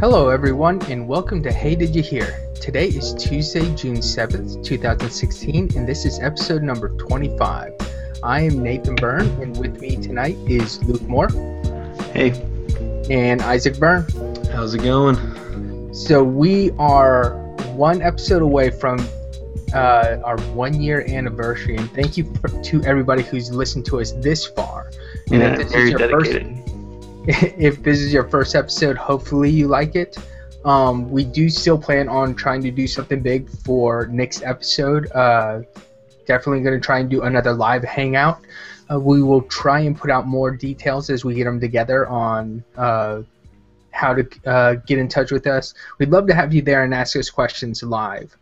Hello, everyone, and welcome to Hey Did You Hear? Today is Tuesday, June 7th, 2016, and this is episode number 25. I am Nathan Byrne, and with me tonight is Luke Moore Hey, and Isaac Byrne. how's it going? So, we are one episode away from uh, our one year anniversary, and thank you for, to everybody who's listened to us this far. And Yeah, if this is very your first- dedicated. if this is your first episode, hopefully you like it. Um, we do still plan on trying to do something big for next episode. Uh, definitely going to try and do another live hangout. Uh, we will try and put out more details as we get them together on uh, how to uh, get in touch with us. We'd love to have you there and ask us questions live,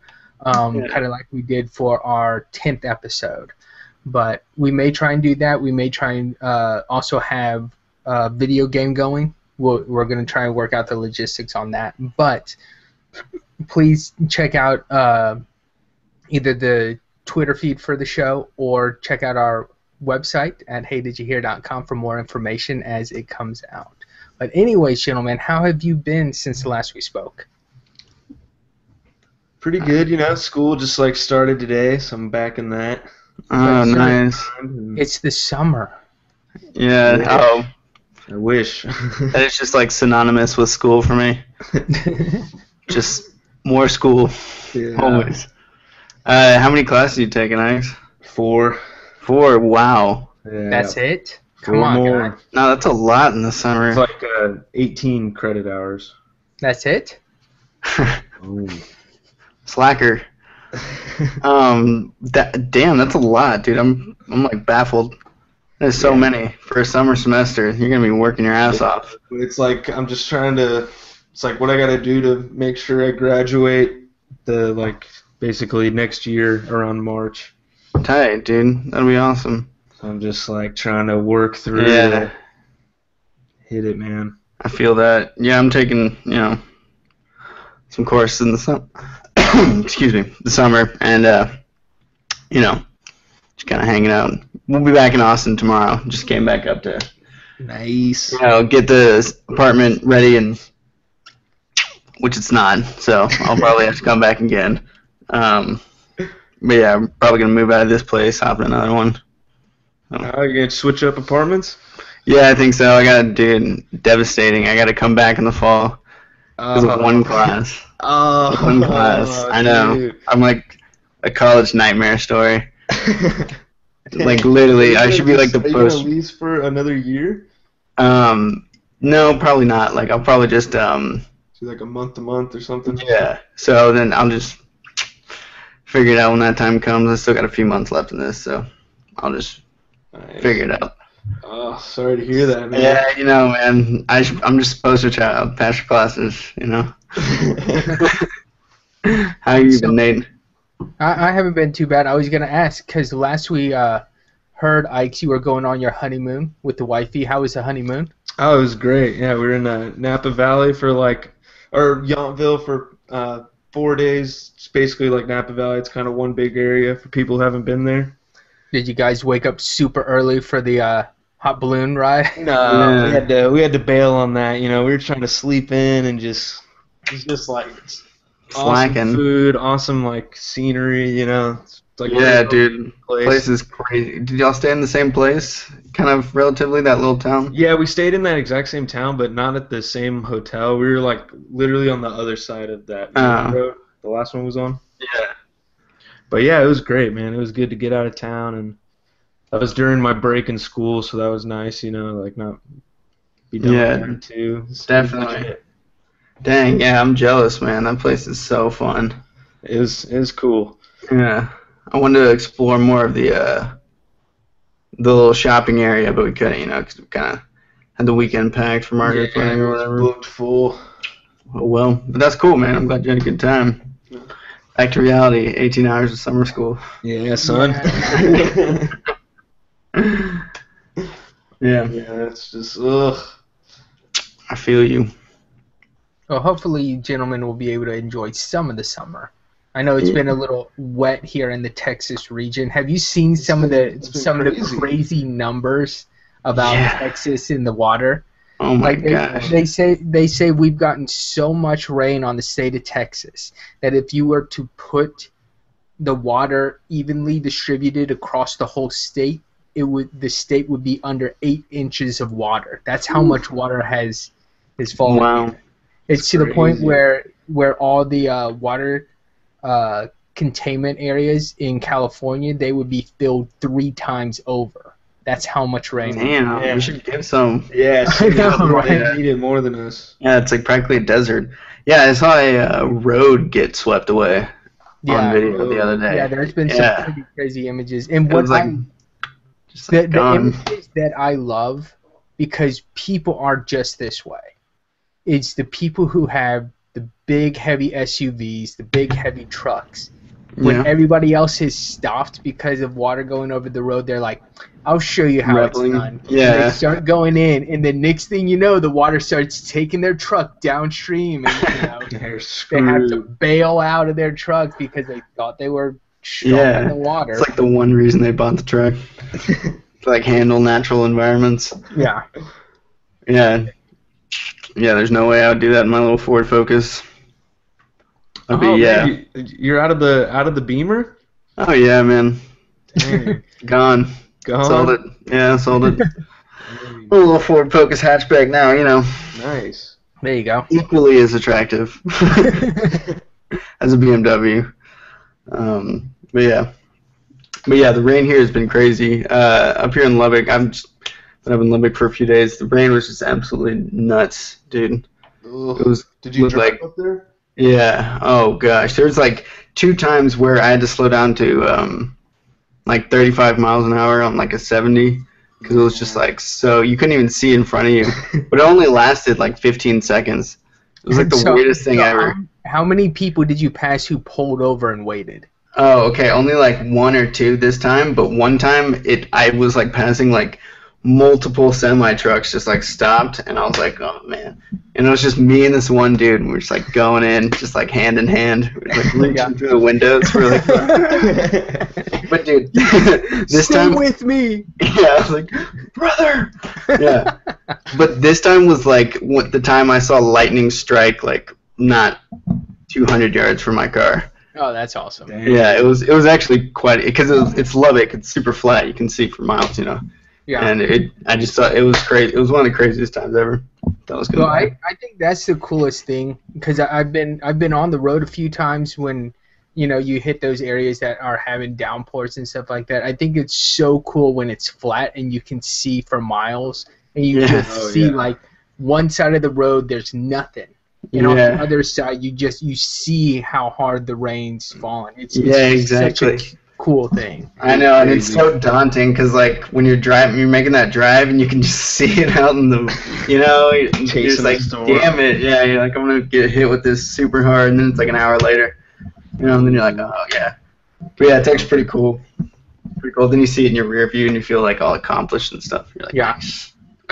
um, Yeah. kind of like we did for our 10th episode. But we may try and do that. We may try and uh, also have uh, video game going. We'll, we're going to try and work out the logistics on that. But please check out uh, either the Twitter feed for the show or check out our website at heydidYouhear.com for more information as it comes out. But anyways, gentlemen, how have you been since the last we spoke? Pretty good, you know. School just like started today, so I'm back in that. Oh, That's nice. It's the summer. Yeah. Yeah. Oh, I wish. that is just like synonymous with school for me. Just more school, Yeah. always. Uh, how many classes you taking, Alex? Four. Four. Wow. Yeah. That's it? Come Four on, more. guy. No, that's a lot in the summer. It's like uh, 18 credit hours. That's it? Oh. Slacker. Um. That. Damn. That's a lot, dude. I'm. I'm like baffled. There's so many for a summer semester. You're gonna be working your ass off. It's like I'm just trying to. It's like what I got to do to make sure I graduate the like basically next year around March. Tight, dude. That'll be awesome. So I'm just like trying to work through. Yeah. it. Hit it, man. I feel that. Yeah, I'm taking, you know, some courses in the summer. excuse me, the summer, and uh, you know, just kind of hanging out. We'll be back in Austin tomorrow. Just came back up to, Nice. you know, get the apartment ready, and which it's not. So I'll probably have to come back again. Um, but yeah, I'm probably gonna move out of this place, hop in another one. Oh, you gonna switch up apartments? Yeah, I think so. I got to do devastating. I got to come back in the fall because of one class. Oh, One class. I know. dude. I'm like a college nightmare story. Like literally, I should be like the are you gonna post. lease for another year? Um, no, probably not. Like I'll probably just um, So like a month to month or something. yeah. So then I'll just figure it out when that time comes. I still got a few months left in this, so I'll just Nice. figure it out. Oh, sorry to hear that, man. Yeah, you know, man. I sh- I'm just supposed to try to pass your classes. You know. How you So- been, Nate? I, I haven't been too bad. I was gonna ask because last we uh, heard Ike, you were going on your honeymoon with the wifey. How was the honeymoon? oh, it was great. Yeah, we were in uh, Napa Valley for like, or Yountville for uh, four days. It's basically like Napa Valley. It's kind of one big area for people who haven't been there. Did you guys wake up super early for the uh, hot balloon ride? No, Yeah. we had to we had to bail on that. You know, we were trying to sleep in and just it's just like awesome Slacking. food, awesome like scenery. You know, it's like Yeah, dude. place. Place is crazy. Did y'all stay in the same place? Kind of relatively that little town. Yeah, we stayed in that exact same town, but not at the same hotel. We were like literally on the other side of that Oh. road. The last one was on. Yeah. But yeah, it was great, man. It was good to get out of town, and that was during my break in school, so that was nice. You know, like not be done Yeah, too. It's- definitely. Dang, yeah, I'm jealous, man. That place is so fun. It was it was cool. Yeah. I wanted to explore more of the uh the little shopping area, but we couldn't, you know, because we kind of had the weekend packed for market Yeah, planning or whatever. booked full. Oh, well, but that's cool, man. I'm glad you had a good time. Back to reality. 18 hours of summer school. Yeah, son. Yeah, yeah, it's just ugh. I feel you. Well, hopefully, you gentlemen will be able to enjoy some of the summer. I know it's been a little wet here in the Texas region. Have you seen some of the it's been some of the crazy. crazy numbers about Yeah. Texas in the water? Oh my like they, gosh. they say they say we've gotten so much rain on the state of Texas that if you were to put the water evenly distributed across the whole state, it would the state would be under eight inches of water. That's how much water has has fallen. Wow. It's to the point where where all the uh, water uh, containment areas in California they would be filled three times over. That's how much rain. Damn, Yeah. we should give some. Yeah, I know, they right? need it more than us. Yeah, it's like practically a desert. Yeah, I saw a uh, road get swept away on Yeah, video the other day. yeah. There's been Yeah. some pretty crazy images, and It what was like I, just the, like the gone. images that I love because people are just this way. It's the people who have the big heavy SUVs, the big heavy trucks. When Yeah. everybody else has stopped because of water going over the road, they're like, "I'll show you how Reveling. it's done." Yeah. They start going in, and the next thing you know, the water starts taking their truck downstream, and you know, They're they have to bail out of their truck because they thought they were stuck Yeah. in the water. It's like the one reason they bought the truck. to like handle natural environments. yeah. Yeah. Yeah, there's no way I would do that in my little Ford Focus. I'd be, Oh, yeah. man, you, you're out of the out of the Beamer. Oh yeah, man. Dang, Gone. gone. Sold it. Yeah, sold it. a little Ford Focus hatchback now, you know, Nice. There you go. equally as attractive as a BMW. Um, but yeah. But yeah, the rain here has been crazy. Uh, up here in Lubbock, I'm just been up in Lubbock for a few days. The rain was just absolutely nuts, dude. It was Did you was drive like up there? Yeah. Oh gosh, there was like two times where I had to slow down to um, like 35 miles an hour on like a 70 because it was just like so you couldn't even see in front of you. but it only lasted like 15 seconds. It was like the So- weirdest thing so ever. How, how many people did you pass who pulled over and waited? Oh, okay. Only like one or two this time, but one time it I was like passing like multiple semi trucks just like stopped and I was like, oh man. And it was just me and this one dude and we're just like going in, just like hand in hand. We're like reaching through the windows. We're like But dude, this Stay time with me. Yeah, I was like, brother Yeah. But this time was like what the time I saw lightning strike like not two hundred yards from my car. Oh, that's awesome. Yeah, it was it was actually quite because it was, it's Lubbock. It's super flat. You can see for miles, you know. Yeah. And it, I just thought it was crazy. It was one of the craziest times ever. That was good. Well, I, I think that's the coolest thing because I've been I've been on the road a few times when you know you hit those areas that are having downpours and stuff like that. I think it's so cool when it's flat and you can see for miles and you Yeah. just Oh, see yeah. like one side of the road there's nothing. And on the other side, you just you see how hard the rain's falling. It's, it's Yeah, just such a exactly. Cool thing. I know, and it's so daunting because like when you're driving, you're making that drive, and you can just see it out in the, you know, you're just like, damn it, yeah. You're like, I'm gonna get hit with this super hard, and then it's like an hour later, you know, and then you're like, oh yeah. But yeah, actually pretty cool. Pretty cool. Then you see it in your rear view, and you feel like all accomplished and stuff. You're like, Yeah.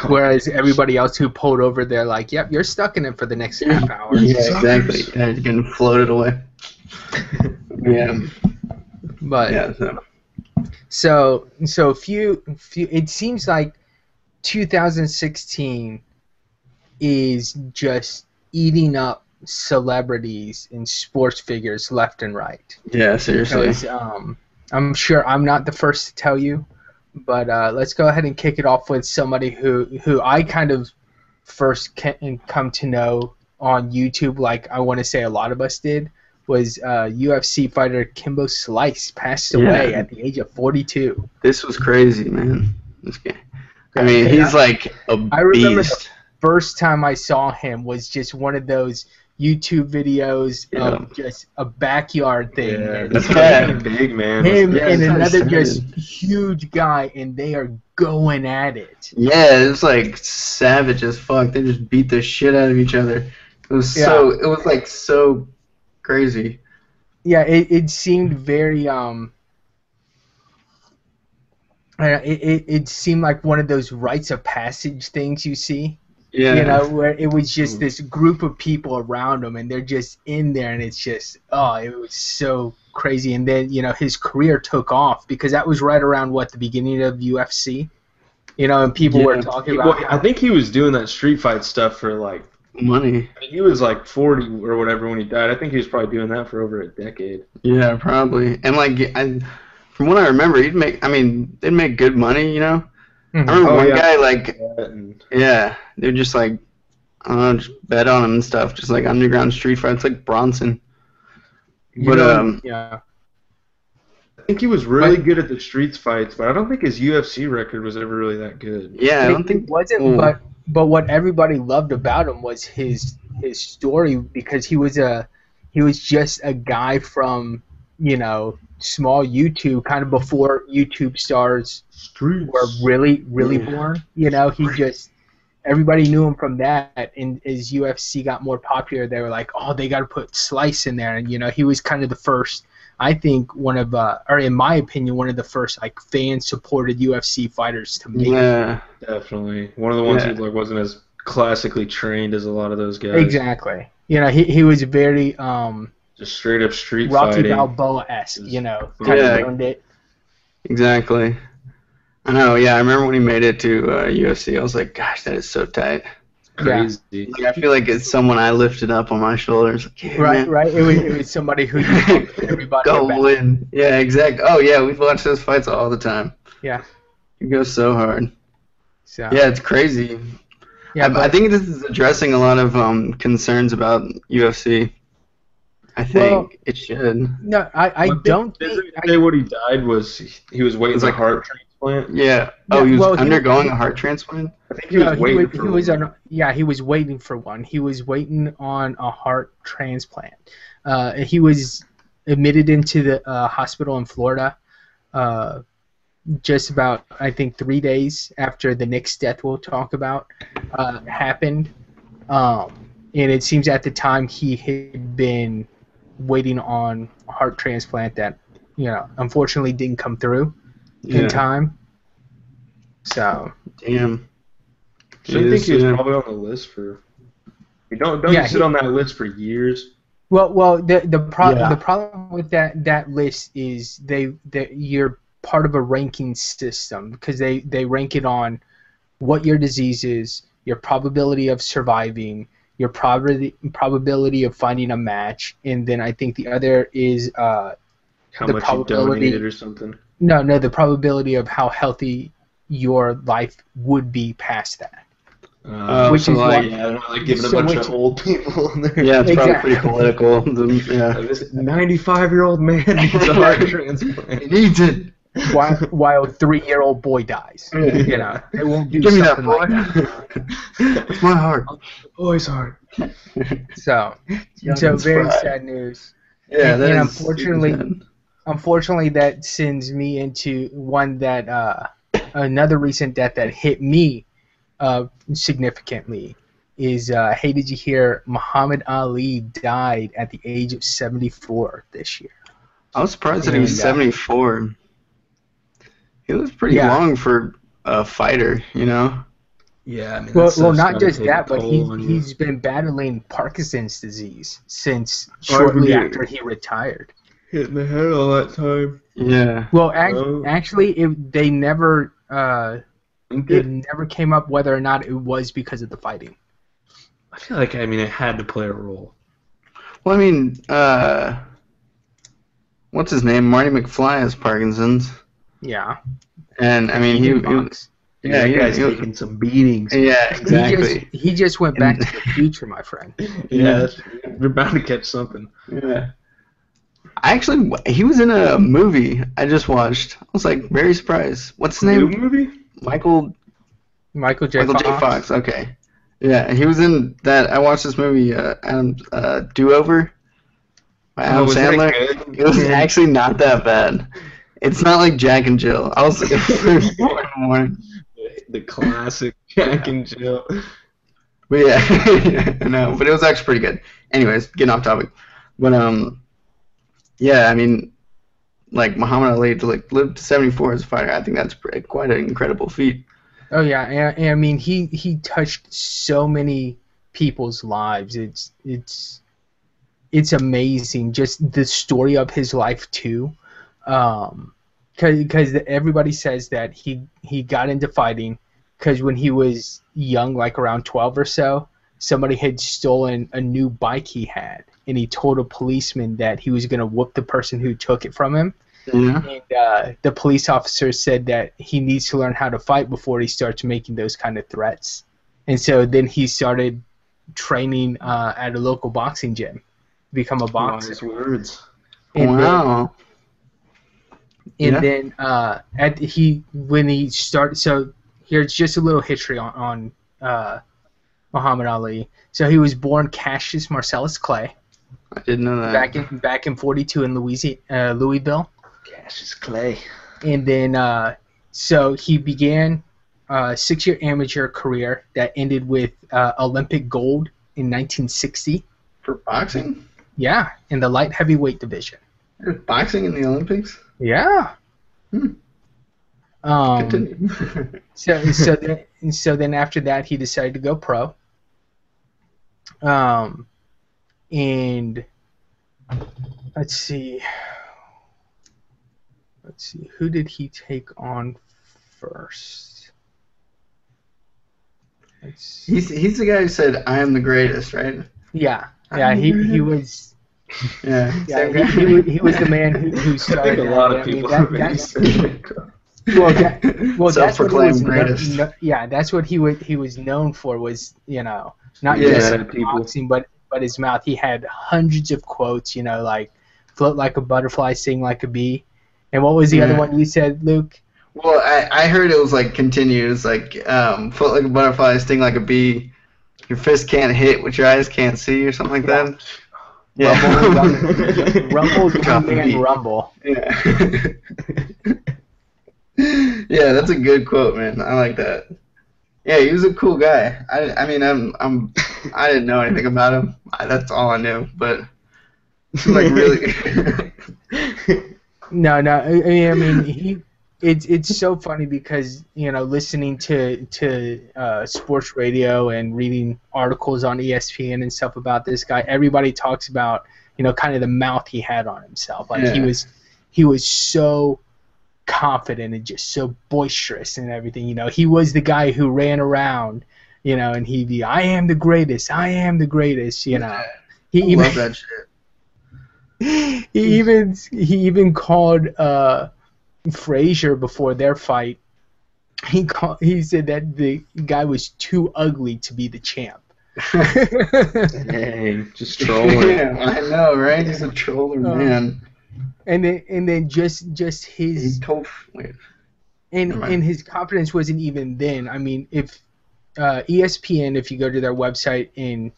Whereas everybody else who pulled over, they're like, "Yep, you're stuck in it for the next half hour." Yeah, exactly. Yeah, you're getting floated away. yeah, But yeah. So. So so few few it seems like 2016 is just eating up celebrities and sports figures left and right. Yeah, seriously. Because um, I'm sure I'm not the first to tell you, but uh, let's go ahead and kick it off with somebody who who I kind of first came, come to know on YouTube, like I want to say a lot of us did, was uh, UFC fighter Kimbo Slice passed away Yeah. at the age of 42. This was crazy, man. This guy. I mean, Yeah. he's like a I remember the- beast. First time I saw him was just one of those YouTube videos Yeah. of just a backyard thing. Yeah, that's Yeah. kind of big, man. him Yeah, and that's how it another started. just huge guy, and they are going at it. Yeah, it was like savage as fuck. They just beat the shit out of each other. It was so. It was like so crazy. Yeah, it, it seemed very um. It, it, it seemed like one of those rites of passage things you see, Yeah. you know, where it was just this group of people around him, and they're just in there, and it's just oh, it was so crazy. And then you know his career took off because that was right around what the beginning of UFC. You know, and people were talking about well, I think he was doing that street fight stuff for like Money. he was like 40 or whatever when he died. I think he was probably doing that for over a decade. Yeah, probably. And like, I, from what I remember, he'd make. I mean, they'd make good money. You know. Mhm. I remember Oh, one yeah. guy like, yeah, they're just like, I don't know, just bet on him and stuff, just like underground street fights, like Bronson. You But know, um, yeah. I think he was really good at the streets fights, but I don't think his UFC record was ever really that good. yeah, I It- don't it think. wasn't, Ooh. but but what everybody loved about him was his his story because he was a he was just a guy from you know small YouTube, kind of before YouTube stars Streets. were really really Yeah. born. You know, he just everybody knew him from that, and as UFC got more popular, they were like, oh, they got to put Slice in there, and you know, he was kind of the first. I think one of, uh, or in my opinion, one of the first like fan supported UFC fighters to make. Yeah, Definitely one of the ones Yeah. who like wasn't as classically trained as a lot of those guys. Exactly. You know, he he was very um Just straight up street Rocky fighting. Balboa esque. You know, kind Yeah. of learned it. exactly. I know. Yeah, I remember when he made it to uh, UFC. I was like, gosh, that is so tight. Crazy. Like, I feel like it's someone I lifted up on my shoulders. Like, yeah, Right, man. right. It was, it was somebody who everybody Go about. win. Yeah, exactly. Oh yeah, we've watched those fights all the time. Yeah. He goes so hard. So, Yeah, it's crazy. yeah, I, I think this is addressing a lot of um, concerns about UFC. I think Well- it should. no, I, I don't think. they I, say what he died was he, he was waiting It's for like- a heart transplant. Yeah. Oh, Yeah, he was well, he- undergoing a heart transplant. I think he was no, he waiting was, for he was one. on. Yeah, he was waiting for one. He was waiting on a heart transplant. Uh, he was admitted into the uh, hospital in Florida. Uh, just about, I think, three days after the Knicks death we'll talk about uh, happened. Um, and it seems at the time he had been waiting on a heart transplant that, you know, unfortunately didn't come through in Yeah. time. So, Damn. So I think he was yeah. probably on the list for. You don't don't Yeah, you sit he- on that list for years. Well, well, the the pro- Yeah. the problem with that that list is they that you're part of a ranking system because they they rank it on what your disease is, your probability of surviving, your probability probability of finding a match, and then I think the other is uh How The much you donated or something. No no the probability of how healthy your life would be past that. Uh, Which so is like, what- yeah, they're like giving a bunch which- of old people in there. yeah, it's probably pretty political. The- yeah. This 95 year old man needs a heart transplant. He needs it. while while three year old boy dies, you know they won't do Give me that boy. like that. it's my heart. Boy's heart. So. Young so very sad news. Yeah, And- that and is unfortunately- sad. Unfortunately, that sends me into one that uh, another recent death that hit me uh, significantly is uh, hey, did you hear Muhammad Ali died at the age of 74 this year? I was surprised that he was uh, 74. He was pretty Yeah. long for a fighter, you know. Yeah, I mean, Well, well, not just that, but he, he's been battling Parkinson's disease since shortly after he retired. Hitting the head all that time. Yeah. Well, ac- actually, it, they never uh, it I never came up whether or not it was because of the fighting. I feel like I mean it had to play a role. Well, I mean, uh, what's his name? Marty McFly has Parkinson's, Yeah. and I mean, he, he Fox. yeah, that guy's he- taking some beatings. yeah, He just, exactly. he just went back to the future, my friend. Yeah, that's, you're bound to catch something. Yeah. I actually, he was in a movie I just watched. I was like very surprised. What's his New name? movie? Michael Michael J. Michael Fox. J. Fox. Okay. Yeah, he was in that. I watched this movie, uh, Adam uh, Do Over by Adam Oh, was Sandler. good? It was actually not that bad. It's not like Jack and Jill. I was looking for four the. The classic Jack and Jill. But yeah, no, but it was actually pretty good. Anyways, getting off topic. But um, yeah, I mean, like Muhammad Ali to like live to 74 as a fighter, I think that's quite an incredible feat. Oh yeah, and, and I mean he he touched so many people's lives. It's it's it's amazing just the story of his life too. Um, because everybody says that he he got into fighting because when he was young, like around 12 or so, somebody had stolen a new bike he had, and he told a policeman that he was going to whoop the person who took it from him. Yeah. And uh, the police officer said that he needs to learn how to fight before he starts making those kind of threats. And so then he started training uh, at a local boxing gym, become a boxer. Wise words. And then- wow. and Yeah. then uh, at he when he started so here's just a little history on, on uh, Muhammad Ali. So he was born Cassius Marcellus Clay I didn't know that. back in back in 42 in Louisiana, uh, Louisville, Cassius Clay. and then uh, so he began a six-year amateur career that ended with uh, Olympic gold in 1960. For boxing? Yeah, in the light heavyweight division. There's boxing in the Olympics? Yeah. Hmm. Um, Continue. So so then so then after that he decided to go pro. Um, and let's see, let's see, who did he take on first? He's he's the guy who said, "I am the greatest," right? yeah, yeah, he he was Yeah. yeah he, he, was, he was the man who, who I started. think a lot that. of I mean, people that- are that's- very well, that, well, that's what he was Self-proclaimed kno- greatest. kno- yeah, that's what he was he was known for was you know not Yeah. just Yeah, people. boxing but but his mouth. He had hundreds of quotes, you know, like float like a butterfly, sing like a bee. And what was the other one you said, Luke? Well, I, I heard it was like continues, like um, float like a butterfly, sting like a bee. Your fist can't hit what your eyes can't see, or something like that. Yeah. Rumble, Drop one the man beat. rumble. Yeah. yeah, that's a good quote, man. I like that. Yeah, he was a cool guy. I, I mean, I'm, I'm, I didn't know anything about him. I, that's all I knew. But like really, No, no. I, mean, I mean, he. It's it's so funny because you know listening to to uh, sports radio and reading articles on ESPN and stuff about this guy. Everybody talks about you know kind of the mouth he had on himself. Like he was he was so confident and just so boisterous and everything. You know, he was the guy who ran around. You know, and he'd be, "I am the greatest. I am the greatest." You know, he I even love that shit. he even he even called uh, Frazier before their fight. He called, he said that the guy was too ugly to be the champ. Dang, just trolling. yeah, I know, right? He's a troller, Oh. man. And then and then just just his and and his confidence wasn't even then. I mean, if uh, ESPN, if you go to their website and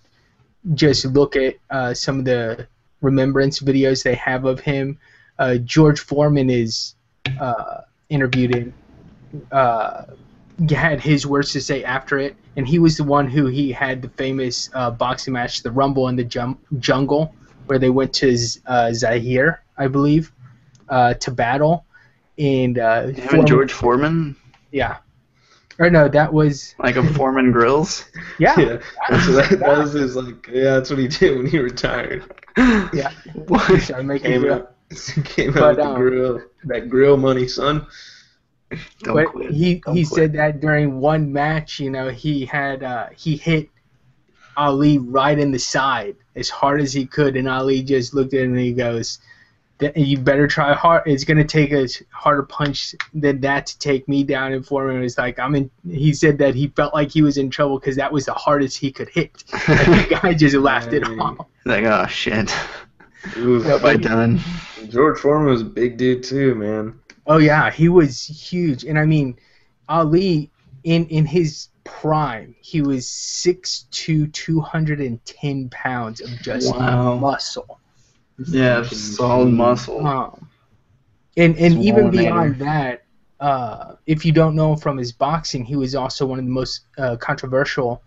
just look at uh, some of the remembrance videos they have of him, uh, George Foreman is uh, interviewed and uh, had his words to say after it, and he was the one who he had the famous uh, boxing match, the Rumble in the jum- Jungle, where they went to uh, Zaire, I believe, uh, to battle. And uh, Foreman- George Foreman, yeah. Or no, that was like a Foreman Grills. yeah. Yeah, that's, that, that was his like. Yeah, that's what he did when he retired. Yeah. What? Started making Came grill. out, came out But, with the um, grill, that grill money, son. Don't but quit. he Don't he quit. said that during one match, you know, he had uh, he hit Ali right in the side as hard as he could, and Ali just looked at him and he goes, "Th- "You better try hard. It's gonna take a harder punch than that to take me down." And Foreman was like, "I'm in." He said that he felt like he was in trouble because that was the hardest he could hit. And the guy just laughed it Dang. off. like, oh shit. Ooh, Yeah, Fight done. George Foreman was a big dude too, man. Oh yeah, he was huge, and I mean, Ali in in his prime, he was 6'2", 210 pounds of just Wow. muscle. Yeah, solid muscle. Um, and and even beyond that, uh, if you don't know him from his boxing, he was also one of the most uh, controversial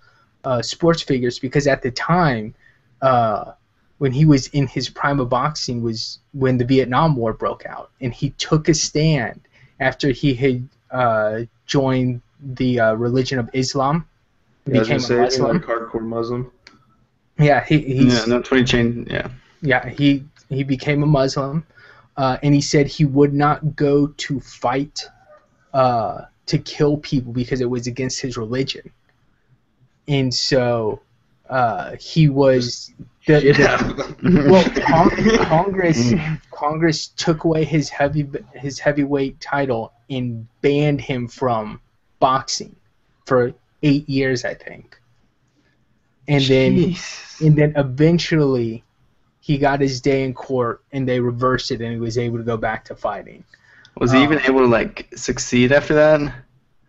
uh, sports figures because at the time, uh, when he was in his prime of boxing, was when the Vietnam War broke out, and he took a stand after he had uh, joined the uh, religion of Islam, Yeah, I was became a say, Muslim. like hardcore Muslim. Yeah, he, he's Yeah, when he changed. Yeah. Yeah, he he became a Muslim, uh, and he said he would not go to fight uh, to kill people because it was against his religion. And so uh, he was the, the well, Cong- Congress Congress took away his heavy his heavyweight title and banned him from boxing for eight years, I think. And then and then eventually he got his day in court and they reversed it and he was able to go back to fighting. was he uh, even able to like succeed after that?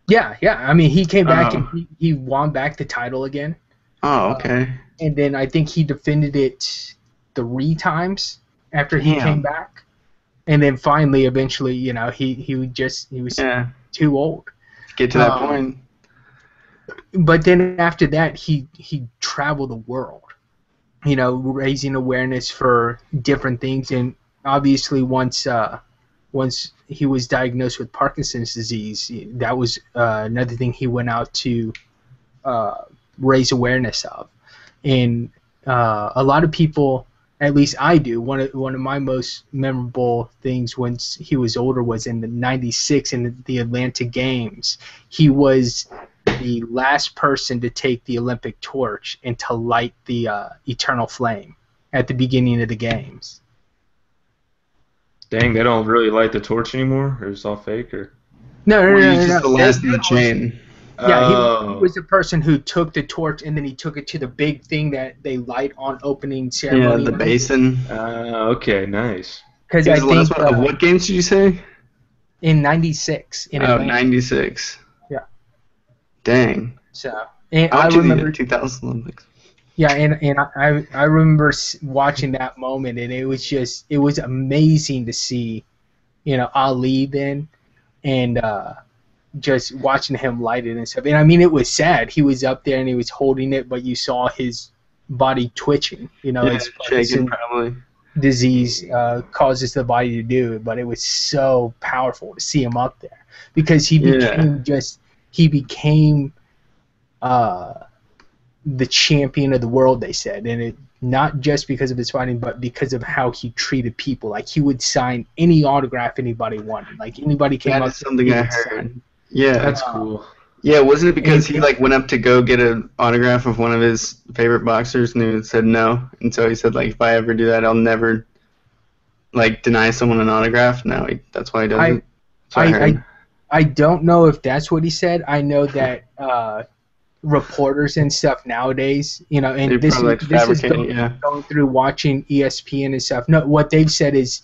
Yeah, yeah. I mean, he came back Oh. and he, he won back the title again. Oh, okay. and then I think he defended it three times after he Damn. came back, and then finally, eventually, you know, he he just he was Yeah. too old. Get to that Um, point. But then after that, he he traveled the world, you know, raising awareness for different things, and obviously once uh once he was diagnosed with Parkinson's disease, that was uh, another thing he went out to uh, raise awareness of. And uh, a lot of people, at least I do, one of one of my most memorable things once he was older was in the '96 in the Atlanta Games. He was the last person to take the Olympic torch and to light the uh, eternal flame at the beginning of the games. Dang, they don't really light the torch anymore, or it's all fake, or. No, no, Or no, he's no, just no. the last in the That was- chain. Yeah, he, Oh. he was the person who took the torch and then he took it to the big thing that they light on opening ceremony. Yeah, the basin. Uh, okay, nice. Because He I was the last think one. Of uh, what games did you say? in '96 in Oh, 96. Yeah. Dang. So, and I I remember, 2000 Olympics. yeah, and and I I remember watching that moment, and it was just it was amazing to see, you know, Ali then, and uh, just watching him light it and stuff. And I mean, it was sad. He was up there and he was holding it, but you saw his body twitching. You know, yeah, it's shaking probably. disease uh, causes the body to do it, but it was so powerful to see him up there because he Yeah. became just he became uh, the champion of the world. They said, and it not just because of his fighting, but because of how he treated people. Like he would sign any autograph anybody wanted. Like anybody came That up is something he I would sign. heard. Yeah. That's cool. Yeah, wasn't it because he like went up to go get an autograph of one of his favorite boxers and he said no, and so he said like if I ever do that, I'll never like deny someone an autograph. No, he, that's why he does I- it. I, I, heard. I I don't know if that's what he said. I know that uh, reporters and stuff nowadays, you know, and this is, like this is going, yeah. going through watching ESPN and stuff. No, what they've said is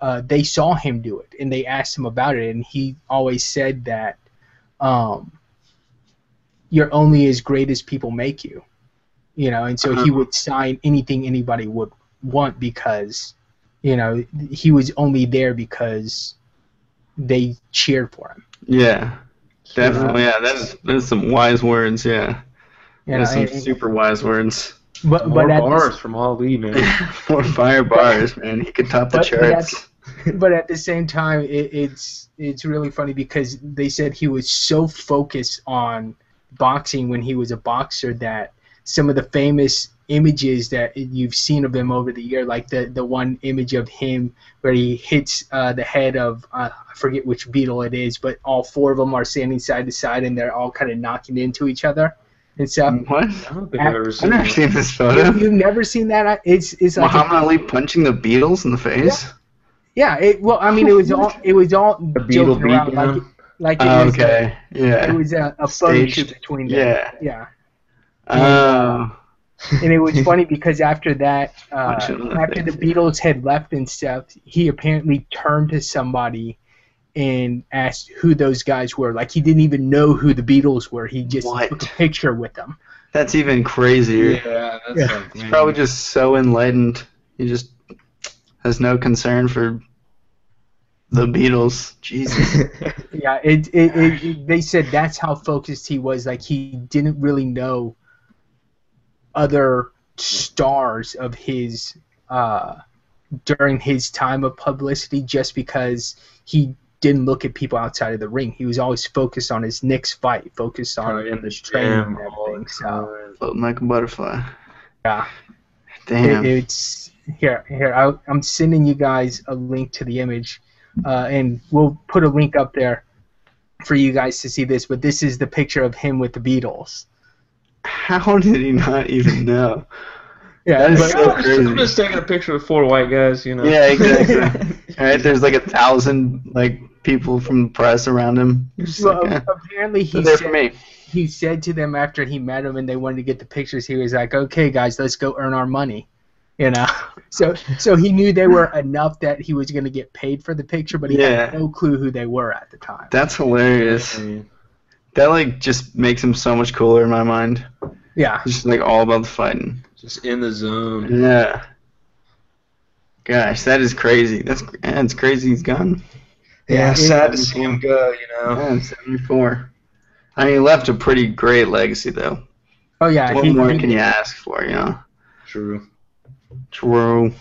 uh, they saw him do it and they asked him about it, and he always said that um, you're only as great as people make you, you know, and so he Uh-huh. would sign anything anybody would want because, you know, he was only there because they cheered for him. Yeah, definitely. Uh, yeah, that is that is some wise words. Yeah, You that know, is some and- super wise words. but More but at, bars from Ali, man. More fire bars, man. He could top the But- but that's- charts. but at the same time, it, it's it's really funny because they said he was so focused on boxing when he was a boxer that some of the famous images that you've seen of him over the year, like the the one image of him where he hits uh, the head of uh, I forget which Beatle it is, but all four of them are standing side to side and they're all kind of knocking into each other and stuff. What? I don't think I've ever I've seen never that. seen this photo. you've never seen that? It's it's like a- Muhammad Ali punching the Beatles in the face. Yeah, it, well, I mean, it was all it was all The Beetle joking around, beat like, it- like it Oh, was, okay. it Yeah. was a, a photo shoot between them. Yeah. yeah, Oh. And it was funny because after that, uh, Punch it in the after the. Beatles had left and stuff, he apparently turned to somebody and asked who those guys were. Like he didn't even know who the Beatles were. He just What? took a picture with them. That's even crazier. Yeah, that's Yeah. like, He's probably just so enlightened. He just has no concern for the Beatles. Jesus. Yeah, it, it, it, it they said that's how focused he was. Like he didn't really know other stars of his uh, during his time of publicity, just because he didn't look at people outside of the ring. He was always focused on his next fight, focused on in the his training gym and everything. So. Floating like a butterfly. yeah, Damn. it, it's here. Here, I, I'm sending you guys a link to the image, uh, and we'll put a link up there for you guys to see this, but this is the picture of him with the Beatles. How did he not even know? Yeah, That is so I'm, just. I'm just taking a picture of four white guys, you know. Yeah, exactly. All right, there's like a thousand like people from the press around him. Well, like, eh, apparently he for said, me. he said to them after he met them and they wanted to get the pictures. He was like, "Okay, guys, let's go earn our money." You know, so so he knew they were enough that he was going to get paid for the picture, but he Yeah. had no clue who they were at the time. That's hilarious. Yeah. That like just makes him so much cooler in my mind. Yeah, He's just like all about the fighting. Just in the zone. Yeah. Gosh, that is crazy. That's that's crazy. He's gone. Yeah, it- sad to see him go, you know. Yeah, 74. I mean, he left a pretty great legacy though. Oh yeah, what he, more he- can you ask for? You know. True. True.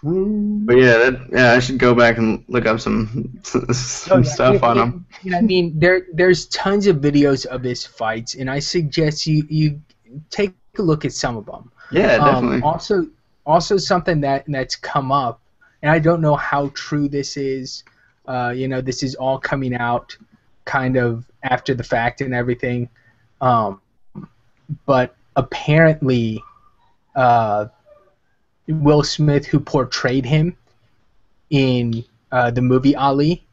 True. But yeah, that yeah, I should go back and look up some some Oh, yeah, stuff it- on it- him. I mean, there there's tons of videos of his fights, and I suggest you you take a look at some of them. Yeah, definitely. Um, also, also something that that's come up, and I don't know how true this is. Uh, you know, this is all coming out kind of after the fact and everything. Um, but apparently, uh, Will Smith, who portrayed him in uh, the movie Ali,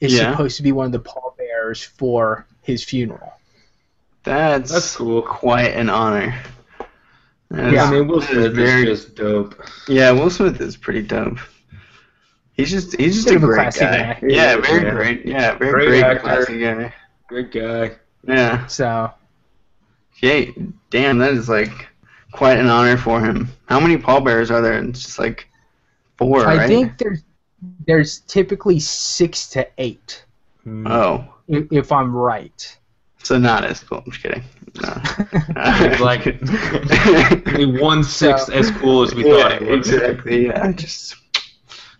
is Yeah. supposed to be one of the pallbearers for his funeral. that's That's cool. quite an honor. That Yeah. is- I mean, Will that is Smith very is just dope. Yeah, Will Smith is pretty dope. He's just he's just a a great classy guy. guy. Yeah, very yeah. great. Yeah, very Great great, actor. classy guy. Great guy. Yeah. So Yeah, damn, that is like quite an honor for him. How many pallbearers are there? It's just like four, I right? think there's there's typically six to eight, Hmm. Oh, if, if I'm right. so not as cool. I'm just kidding. No. like only one sixth So- as cool as we yeah, thought it was. exactly. Yeah, just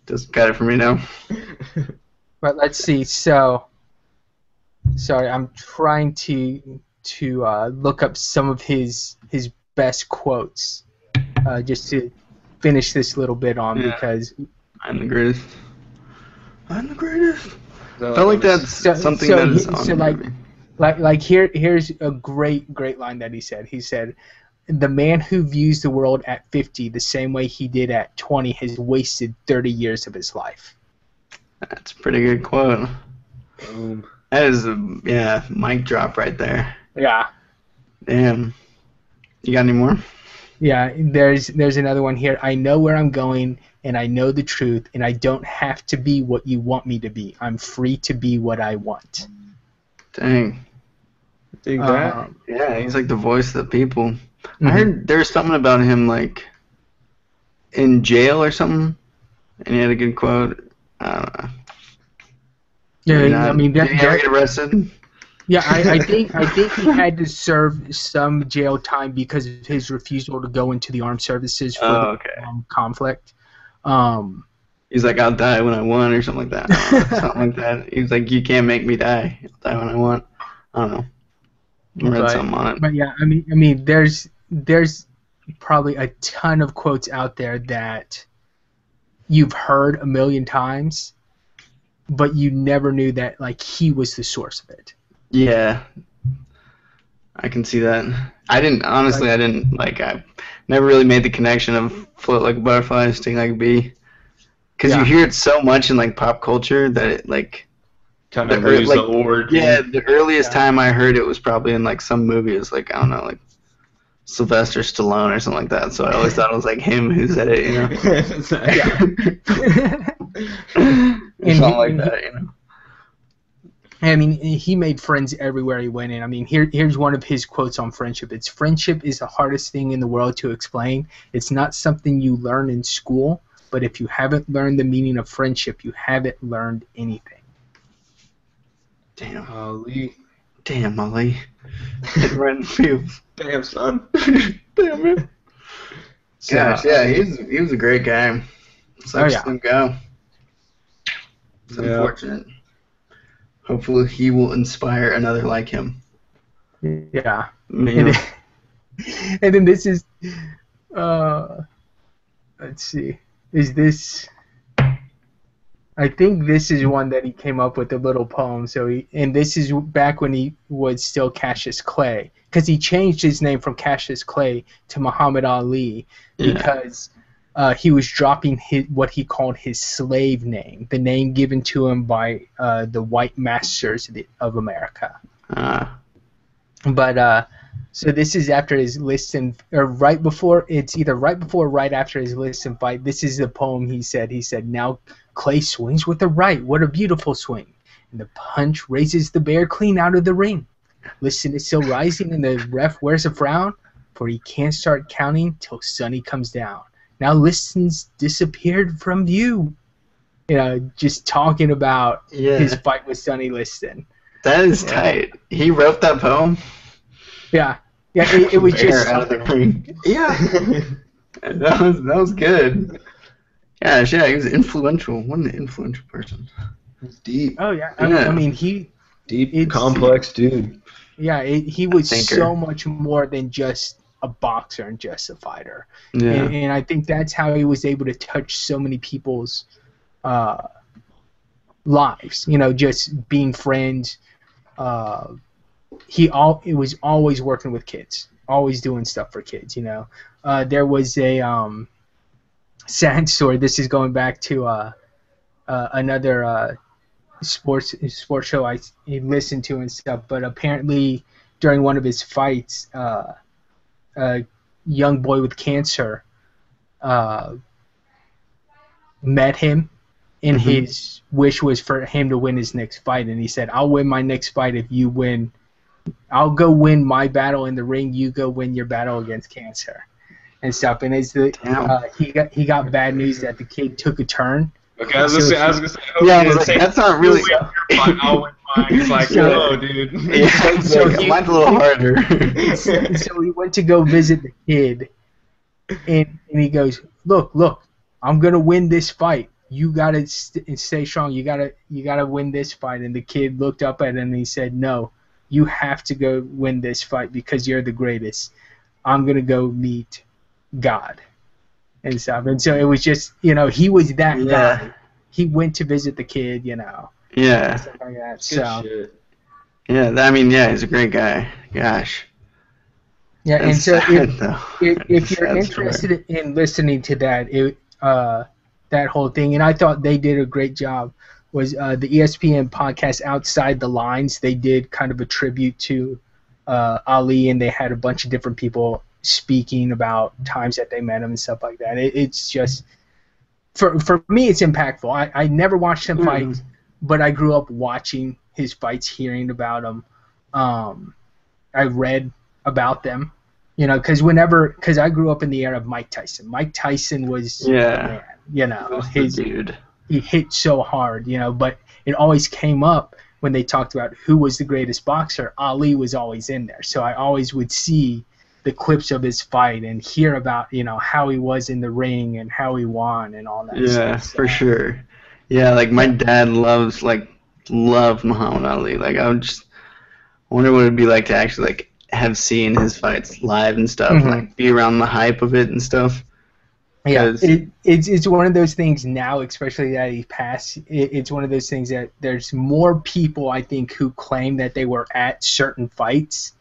just got it for me now. But let's see. So, sorry, I'm trying to to uh, look up some of his his best quotes, uh, just to finish this little bit on Yeah. because I'm the greatest. I'm the greatest. So, I feel like that's So- something so that is he- on so like- like like here here's a great great line that he said. He said. The man who views the world at 50 the same way he did at 20 has wasted 30 years of his life. That's a pretty good quote. Boom. That is a yeah mic drop right there. Yeah. Damn. You got any more? Yeah, there's there's another one here. I know where I'm going and I know the truth and I don't have to be what you want me to be. I'm free to be what I want. Dang. Dig that. Um, Yeah, he's like the voice of the people. I mhm. heard there's something about him like in jail or something, and he had a good quote. I don't know. Yeah, Maybe I mean that, Did he ever that- get arrested? Yeah, I, I think I think he had to serve some jail time because of his refusal to go into the armed services for Oh, the um, conflict. Um, He's like, I'll die when I want, or something like that. Know, something like that. He was like, you can't make me die. I'll die when I want. I don't know. I read But- something on it. but yeah, I mean, I mean, there's there's probably a ton of quotes out there that you've heard a million times, but you never knew that like he was the source of it. Yeah, I can see that. I didn't honestly. I didn't like. I never really made the connection of float like a butterfly, sting like a bee, because Yeah. you hear it so much in like pop culture that it like. Kind of lose like- the origin. Yeah, the earliest Yeah. time I heard it was probably in like some movie. It was like I don't know, like Sylvester Stallone or something like that. So I always thought it was like him who said it, you know. And something he- like that, you know. I mean, he made friends everywhere he went in. I mean, here here's one of his quotes on friendship. It's friendship is the hardest thing in the world to explain. It's not something you learn in school, but if you haven't learned the meaning of friendship, you haven't learned anything. Damn, Ali. damn, Molly. Hit right in the feels. Damn, son. Damn man. So, Gosh, yeah, he was he was a great guy. Sucks Oh, yeah. to him go. It's Yeah. unfortunate. Hopefully, he will inspire another like him. Yeah. And then, and then this is, uh, let's see, is this? I think this is one that he came up with a little poem. So he, and this is back when he was still Cassius Clay, because he changed his name from Cassius Clay to Muhammad Ali Yeah. because uh, he was dropping his what he called his slave name, the name given to him by uh, the white masters of, the, of America. Uh, But uh, so this is after his Liston, or right before. It's either right before or right after his Liston fight. This is the poem he said. He said, "Now Clay swings with the right. What a beautiful swing! And the punch raises the bear clean out of the ring. Liston is still rising, and the ref wears a frown, for he can't start counting till Sonny comes down. Now Liston's disappeared from view." You know, just talking about yeah. his fight with Sonny Liston. that is Yeah. tight. He wrote that poem. Yeah, yeah. It, it was Bear just out of the ring. Yeah. that was that was good. Yeah, yeah, he was influential. What an influential person. Deep, Oh yeah, I, Yeah. I mean he, deep, complex dude. yeah, it, he was so much more than just a boxer and just a fighter, Yeah. and, and I think that's how he was able to touch so many people's uh, lives. You know, just being friends. Uh, he all it was always working with kids, always doing stuff for kids. You know, uh, there was a um, sad story. This is going back to uh, uh, another. Uh, sports sports show I, I listened to and stuff. But apparently, during one of his fights, uh, a young boy with cancer uh, met him, and Mhm. his wish was for him to win his next fight. And he said, "I'll win my next fight if you win. I'll go win my battle in the ring. You go win your battle against cancer." And stuff, and as the uh, he got he got bad news that the kid took a turn, Okay, I was gonna say, I was gonna say, Yeah, I was like, that's not really. win your fight, I'll win mine. It's like, So- whoa, dude. Yeah, it's So like, he- mine's a little harder. so he went to go visit the kid, and, and he goes, "Look, look, I'm gonna win this fight. You gotta st- stay strong. You gotta, you gotta win this fight." And the kid looked up at him and he said, "No, you have to go win this fight because you're the greatest. I'm gonna go meet God." And stuff. And so it was just, you know, he was that Yeah. guy. He went to visit the kid, you know, yeah, stuff like that. Good So shit. yeah. I mean, yeah, he's a great guy. Gosh. yeah, and so sad, if, if, if you're sad story. interested in listening to that, it, uh, that whole thing, and I thought they did a great job. Was uh, the ESPN podcast Outside the Lines? They did kind of a tribute to uh, Ali, and they had a bunch of different people speaking about times that they met him and stuff like that. It, it's just for for me, it's impactful. I, I never watched him fight, Mhm. But I grew up watching his fights, hearing about them. Um, I read about them, you know, because whenever, because I grew up in the era of Mike Tyson. Mike Tyson was, Yeah. man, you know, his dude. he hit so hard, you know, but it always came up when they talked about who was the greatest boxer. Ali was always in there, so I always would see the clips of his fight and hear about, you know, how he was in the ring and how he won and all that. Yeah, stuff. for sure. Yeah, like my dad loves like loved Muhammad Ali. Like I would just wonder what it'd be like to actually like have seen his fights live and stuff, Mhm. like be around the hype of it and stuff. Yeah, it, it's it's one of those things now, especially that he passed. It, it's one of those things that there's more people I think who claim that they were at certain fights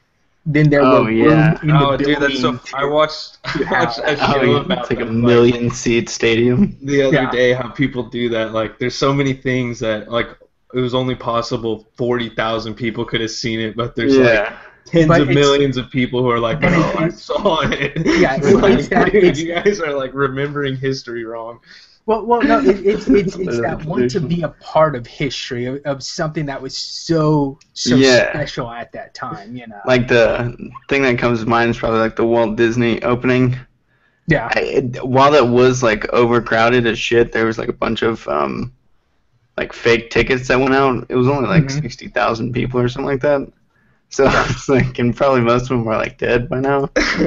than there Oh, were yeah. room in the Oh, dude, that's so. I watched, I Yeah. watched a Oh, yeah, about it's like a that, million seat stadium. the other Yeah. day how people do that. Like, there's so many things that like it was only possible forty thousand people could have seen it, but there's like tens But of millions of people who are like, But "No, I saw it." Yeah, It's it's- like, dude, you guys are like remembering history wrong. Well, well, no, it, it's it's it's that want to be a part of history of, of something that was so so Yeah. special at that time. You know, Like the thing that comes to mind is probably like the Walt Disney opening. yeah, I, it, while it was like overcrowded as shit, there was like a bunch of um, like fake tickets that went out. It was only like Mhm. sixty thousand people or something like that. So it's like, and probably most of them are like dead by now.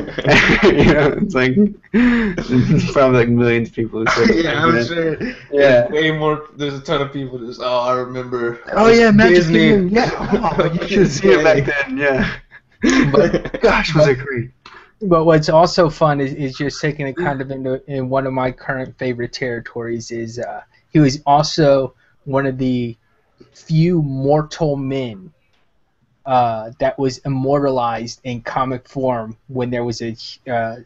you know, it's like it's probably like millions of people. Who said yeah, I'm it. sure. Yeah. There's way more. There's a ton of people just. Oh, I remember. Oh yeah, Magic Disney. Kingdom. Yeah, oh, you should have seen it back then. Yeah. But- Gosh, was it great? But what's also fun is, is just taking it kind of into in one of my current favorite territories is uh, he was also one of the few mortal men uh, that was immortalized in comic form when there was a uh,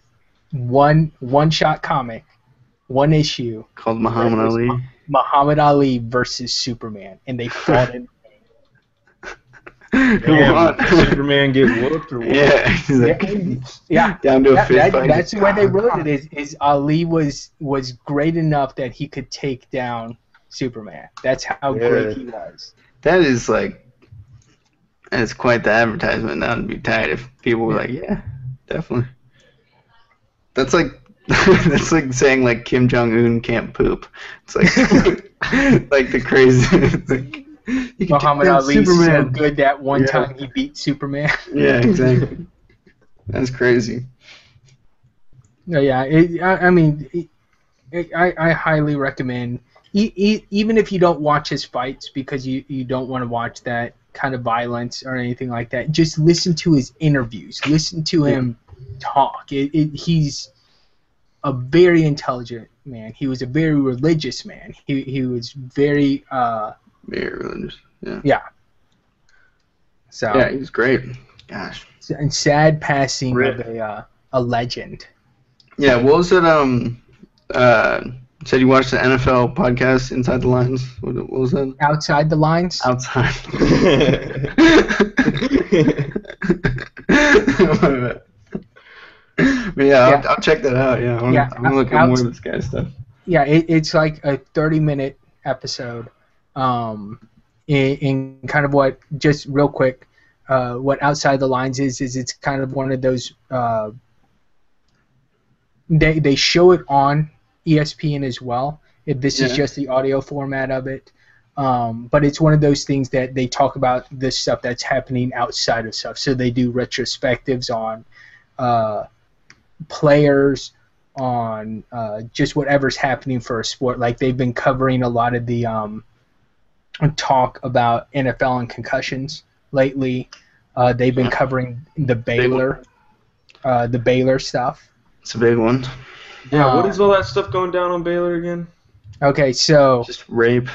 one one shot comic, one issue, Called Muhammad That was Ali. Muhammad Ali versus Superman, and they fought in. Who Damn, won? Superman get whooped or what? yeah, he's like, Yeah, down to a that, fist that- fight. that's the way they wrote it. Is, is Ali was was great enough that he could take down Superman. That's how Yeah. great he was. That is like, that's quite the advertisement. That would be tight if people were like, yeah, definitely. That's like, that's like saying like Kim Jong Un can't poop. It's like, like the crazy. it's like, you Muhammad Ali's so good that one Yeah. time he beat Superman. Yeah, exactly. That's crazy. No, yeah, it, I, I mean, it, it, I, I highly recommend, e- e- even if you don't watch his fights because you, you don't want to watch that kind of violence or anything like that, just listen to his interviews. Listen to him talk. It, it, he's a very intelligent man. He was a very religious man. He, he was very, uh, Very religious. Yeah. yeah. So, Yeah, he's great. Gosh. and sad passing Rip. of a, uh, a legend. Yeah, what was it? Um, uh, said you watched the NFL podcast, Inside the Lines. What, what was that? Outside the lines? Outside. but yeah, I'll, Yeah. I'll check that out. Yeah, I wanna, Yeah, I'm gonna look at more of this guy's stuff. yeah, it, it's like a 30 minute episode. Um, in, in kind of what, just real quick, uh, what Outside the Lines is, is it's kind of one of those, uh, they, they show it on ESPN as well. If this is just the audio format of it. Um, but it's one of those things that they talk about the stuff that's happening outside of stuff. So they do retrospectives on uh, players, on uh, just whatever's happening for a sport. Like they've been covering a lot of the um, talk about NFL and concussions lately. Uh, they've been covering the Baylor, uh, the Baylor stuff. It's a big one. Yeah, what Uh, is all that stuff going down on Baylor again? Okay, so Just rape.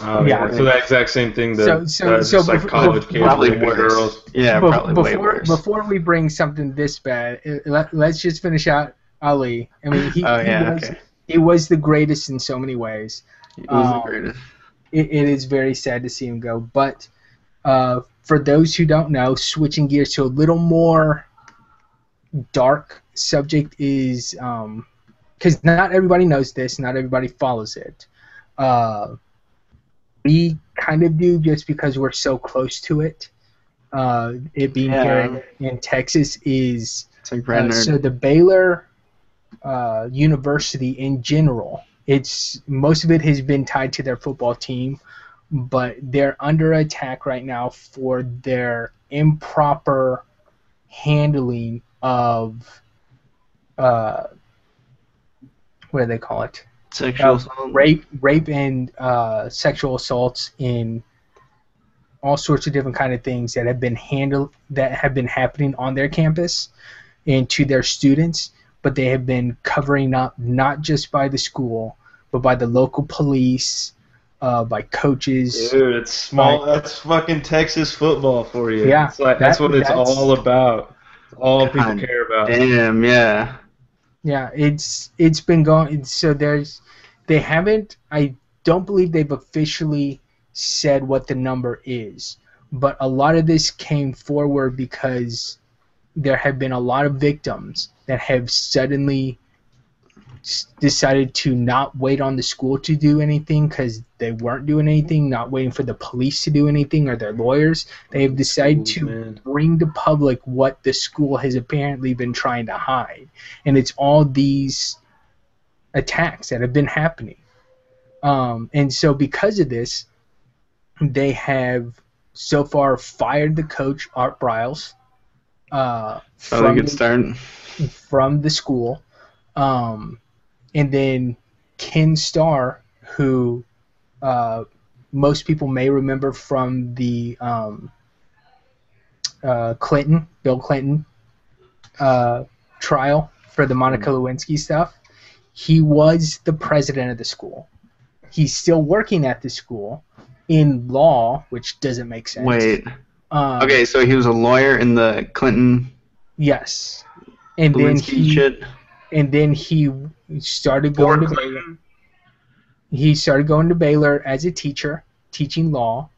Oh, Yeah. yeah. So that exact same thing that So- so- uh, so just like bef- college bef- kids Probably worse. girls. Yeah, Be- probably way before worse. before we bring something this bad, uh, let, let's just finish out Ali. I mean, he, oh he was okay. he was the greatest in so many ways. He was um, the greatest. It, it is very sad to see him go. But uh, for those who don't know, switching gears to a little more dark subject is because not everybody knows this, not everybody follows it. Uh, we kind of do just because we're so close to it. Uh, it being here in, in Texas is like uh, so the Baylor uh, University in general, it's most of it has been tied to their football team, but they're under attack right now for their improper handling of uh, what do they call it? Sexual uh, assault. rape, rape, and uh, sexual assaults in all sorts of different kind of things that have been handled that have been happening on their campus and to their students, but they have been covering up not just by the school, but by the local police, uh, by coaches. Dude, it's small. That's fucking Texas football for you. Yeah, It's like, that's what it's that's- all about. It's all people God care about. Damn, yeah. Yeah, it's it's been going. So there's they haven't. I don't believe they've officially said what the number is, but a lot of this came forward because there have been a lot of victims that have suddenly decided to not wait on the school to do anything because they weren't doing anything, not waiting for the police to do anything or their lawyers. They have decided to Man. bring to public what the school has apparently been trying to hide. And it's all these attacks that have been happening. Um, and so, because of this, they have so far fired the coach, Art Briles, uh, Probably a from, good the, from the school. Um, and then Ken Starr, who uh, most people may remember from the um, uh, Clinton, Bill Clinton uh, trial for the Monica Lewinsky stuff. He was the president of the school. he's still working at the school in law, which doesn't make sense. Wait. Um, Okay, so he was a lawyer in the Clinton Yes. And then he shit. And then he started Or going to Clinton. he started going to Baylor as a teacher, teaching law.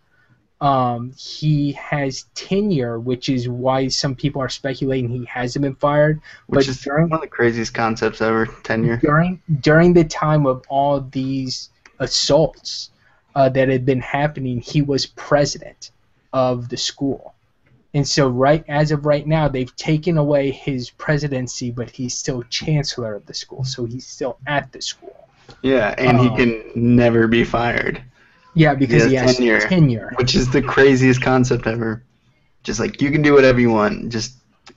Um, he has tenure, which is why some people are speculating he hasn't been fired. Which but is during one of the craziest concepts ever. Tenure. during during the time of all these assaults uh, that had been happening, he was president of the school. And so, right as of right now, they've taken away his presidency, but he's still chancellor of the school, so he's still at the school. Yeah, and he Um, can never be fired, Yeah, because He he has has tenure. tenure. which is the craziest concept ever. Just like you can do whatever you want. Just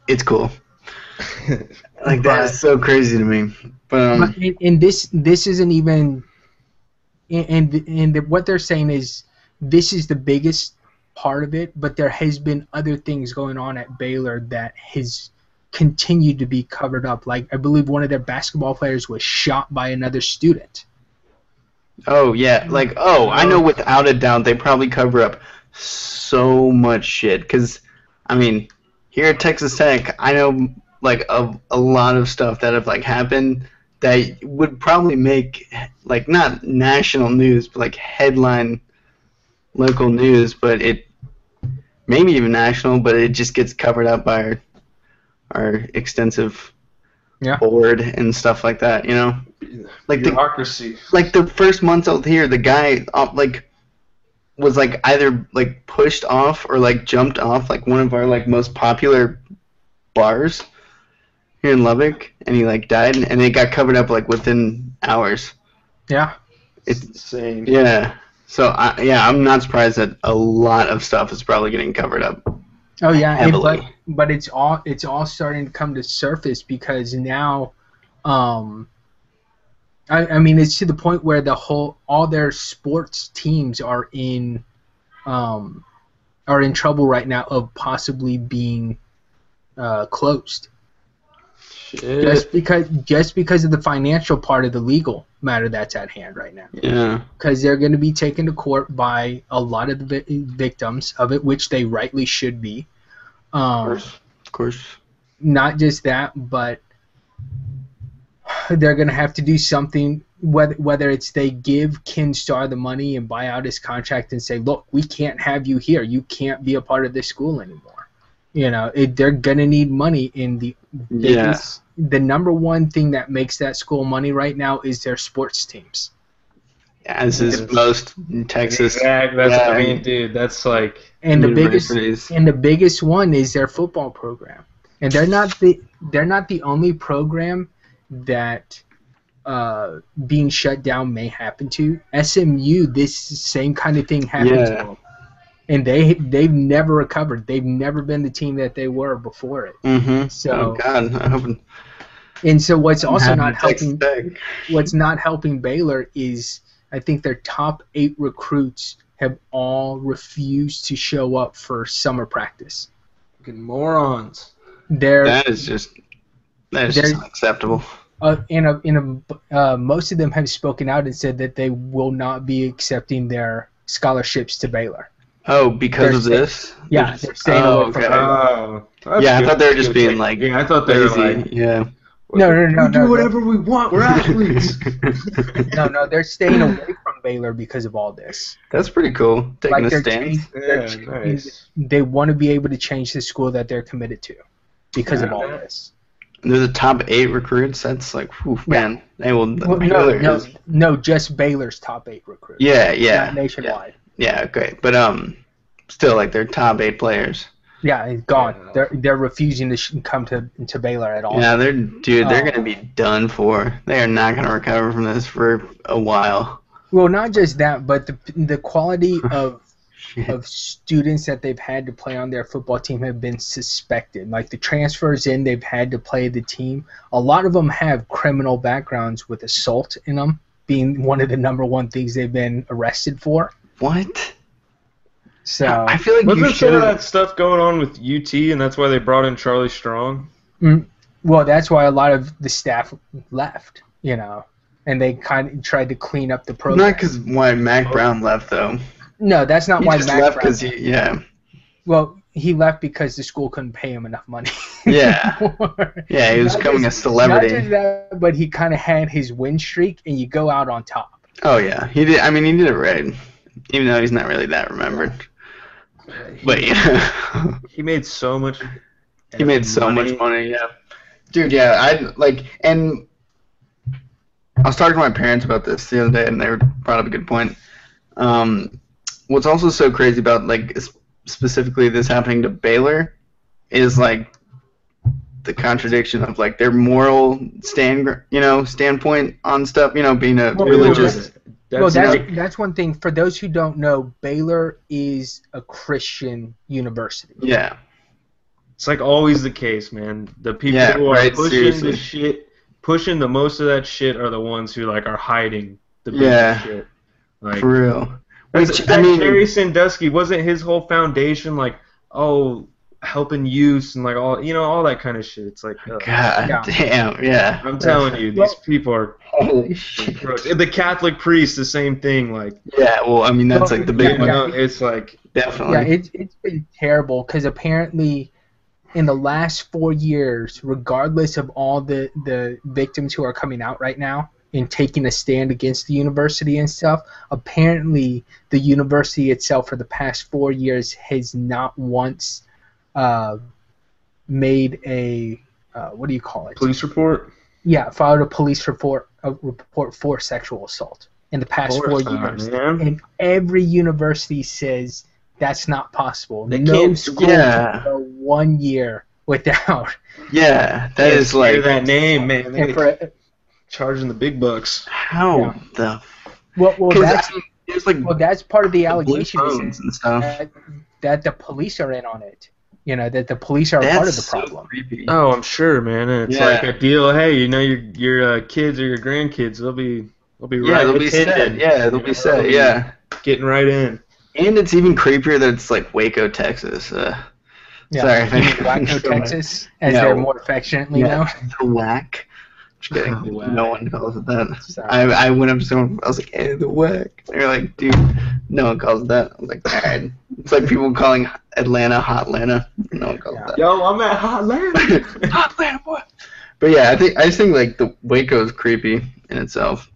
it's cool. Like that But- is so crazy to me. But um, But and, and this this isn't even and and, and the, what they're saying is this is the biggest part of it but there has been other things going on at Baylor that has continued to be covered up. Like I believe one of their basketball players was shot by another student. Oh yeah, like oh, I know without a doubt they probably cover up so much shit. Cause I mean, here at Texas Tech, I know like of a lot of stuff that have like happened that would probably make like not national news, but like headline local news, but it maybe even national, but it just gets covered up by our our extensive Yeah. board and stuff like that. You know, like the Bureaucracy. like the first months out here, the guy uh, like was like either like pushed off or like jumped off like one of our like most popular bars here in Lubbock, and he like died, and it got covered up like within hours. yeah It's insane. Yeah. So I, yeah, I'm not surprised that a lot of stuff is probably getting covered up. oh yeah and, but Heavily. but it's all it's all starting to come to surface because now um I, I mean it's to the point where the whole all their sports teams are in um are in trouble right now of possibly being uh, closed Shit. just because just because of the financial part of the legal matter that's at hand right now Yeah. because they're going to be taken to court by a lot of the vi- victims of it which they rightly should be Of um, course. Of course. not just that, but they're going to have to do something. Whether whether it's they give Ken Starr the money and buy out his contract and say, look, we can't have you here. You can't be a part of this school anymore. You know, it, they're going to need money. In the Yeah. biggest, the number one thing that makes that school money right now is their sports teams. As is Yes. most in Texas. Exactly. That's Yeah. I mean, dude. That's like And the biggest and the biggest one is their football program and they're not the they're not the only program that uh, being shut down may happen to SMU this same kind of thing happened to Yeah. them and they they've never recovered they've never been the team that they were before it Mm-hmm. So- oh God, I hope it and so what's also not helping what's not helping Baylor is I think their top eight recruits have all refused to show up for summer practice fucking morons. they're That is just that is just There- unacceptable. uh, in a in a uh, most of them have spoken out and said that they will not be accepting their scholarships to Baylor. Oh, because They're of sta- this? Yeah, they're staying oh, away from okay. Baylor. Oh, that's Yeah, I good. thought they were just Good being thing. like Yeah, I thought they were like. yeah. No, no, no, we no, do no. whatever we want. We're athletes. No, no, they're staying away from Baylor because of all this. That's pretty cool. Taking Like a they're changing- they're yeah, changing- nice. They want to be able to change the school that they're committed to because of all this. They're the top eight recruits. That's like, whew, man. They will. Well, no, Baylor no, no, just Baylor's top eight recruits. Yeah, yeah. not nationwide. Yeah, great. But um, still, like they're top eight players. Yeah, it's gone. They're they're refusing to sh- come to to Baylor at all. Yeah, they're dude. They're Oh. gonna be done for. They are not gonna recover from this for a while. Well, not just that, but the the quality of of students that they've had to play on their football team have been suspected. Like the transfers in, they've had to play the team. A lot of them have criminal backgrounds with assault in them, being one of the number one things they've been arrested for. What? So I feel like you Wasn't some of that stuff going on with UT, and that's why they brought in Charlie Strong? Mm, well, that's why a lot of the staff left. You know, and they kind of tried to clean up the program. Not because why Mack Brown left though. no, that's not He why just Mack left because he yeah Well, he left because the school couldn't pay him enough money. Yeah. yeah he was Not becoming a just- Not celebrity. just that, but he kind of had his win streak, and you go out on top. Oh yeah, he did. I mean, he did it right, even though he's not really that remembered. But yeah, He made so much. he made so much money. Yeah, dude. Yeah, I like, and I was talking to my parents about this the other day, and they brought up a good point. Um, what's also so crazy about like specifically this happening to Baylor is like the contradiction of like their moral stand, you know, standpoint on stuff. You know, being a Well, religious. That's, well, that's not- that's one thing. For those who don't know, Baylor is a Christian university. Yeah. It's like always the case, man. The people Yeah, who are right, pushing seriously. the shit, pushing the most of that shit, are the ones who like are hiding the biggest Yeah. shit. Like, For real. that's- Which that I mean, Jerry Sandusky wasn't his whole foundation like, oh, helping youth and like all you know all that kind of shit. It's like, oh ugh. Uh, God Yeah. damn, yeah. I'm telling you, these people are. Holy shit. The Catholic priest, the same thing. Like, Yeah, well, I mean, that's Well, like the big yeah, one. know, it's like, Definitely. Yeah, it's it's been terrible because apparently, in the last four years, regardless of all the the victims who are coming out right now and taking a stand against the university and stuff, apparently the university itself for the past four years has not once uh, made a uh, what do you call it? police report. Yeah, filed a police report a report for sexual assault in the past four years and every university says that's not possible. They no can't- school yeah. go one year without. yeah, that is Hear like that name, man. They for, charging the big bucks. how Yeah. the well, well, that's I mean, like well, that's part of the blue allegation and stuff. that, that the police are in on it. You know that the police are That's part of the so problem. creepy. Oh, I'm sure, man. And it's Yeah. like a deal. Hey, you know your your uh, kids or your grandkids, they'll be they'll be yeah, right they'll be set. Yeah, they'll be set. Yeah, getting right in. and it's even creepier that it's like Waco, Texas. Uh, Yeah. Sorry if anyone- Waco, Texas, as No. they're more affectionately Yeah. known. the whack. Just kidding. The whack. No one calls it that. Sorry. I, I went up to someone. I was like, "Hey, the whack." They're like, "Dude, no one calls it that." I was like, "All right." It's like people calling Atlanta Hot Atlanta. No one calls Yeah. that. Yo, I'm at Hot Atlanta. Hot Atlanta boy. But yeah, I think I just think like the Waco is creepy in itself.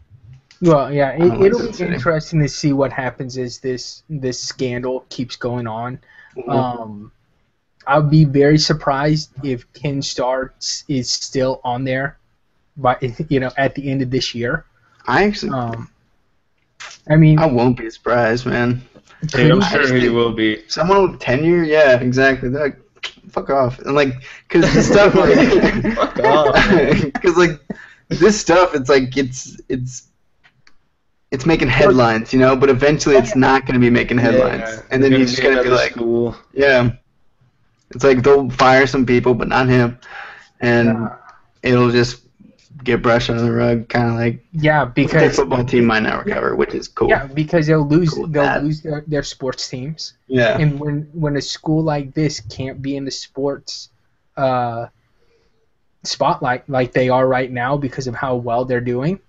Well, yeah, it, it'll be city. interesting to see what happens as this this scandal keeps going on. Um, I'll be very surprised if Ken Starks is still on there, by you know at the end of this year. I actually, Um, I mean, I won't be surprised, man. Hey, I'm sure he will be. Someone with tenure, yeah, exactly. They're like, fuck off, and like, cause the stuff like, Fuck off. cause like this stuff, it's like it's it's it's making headlines, you know, but eventually it's not gonna be making headlines, Yeah, and then there's you're just gonna be like, school. yeah, it's like they'll fire some people, but not him, and Yeah. it'll just get brushed under the rug, kind of like yeah, because football team might not recover, which is cool. yeah, because they'll lose Cool they'll that. lose their, their sports teams, yeah. and when when a school like this can't be in the sports uh, spotlight like they are right now because of how well they're doing,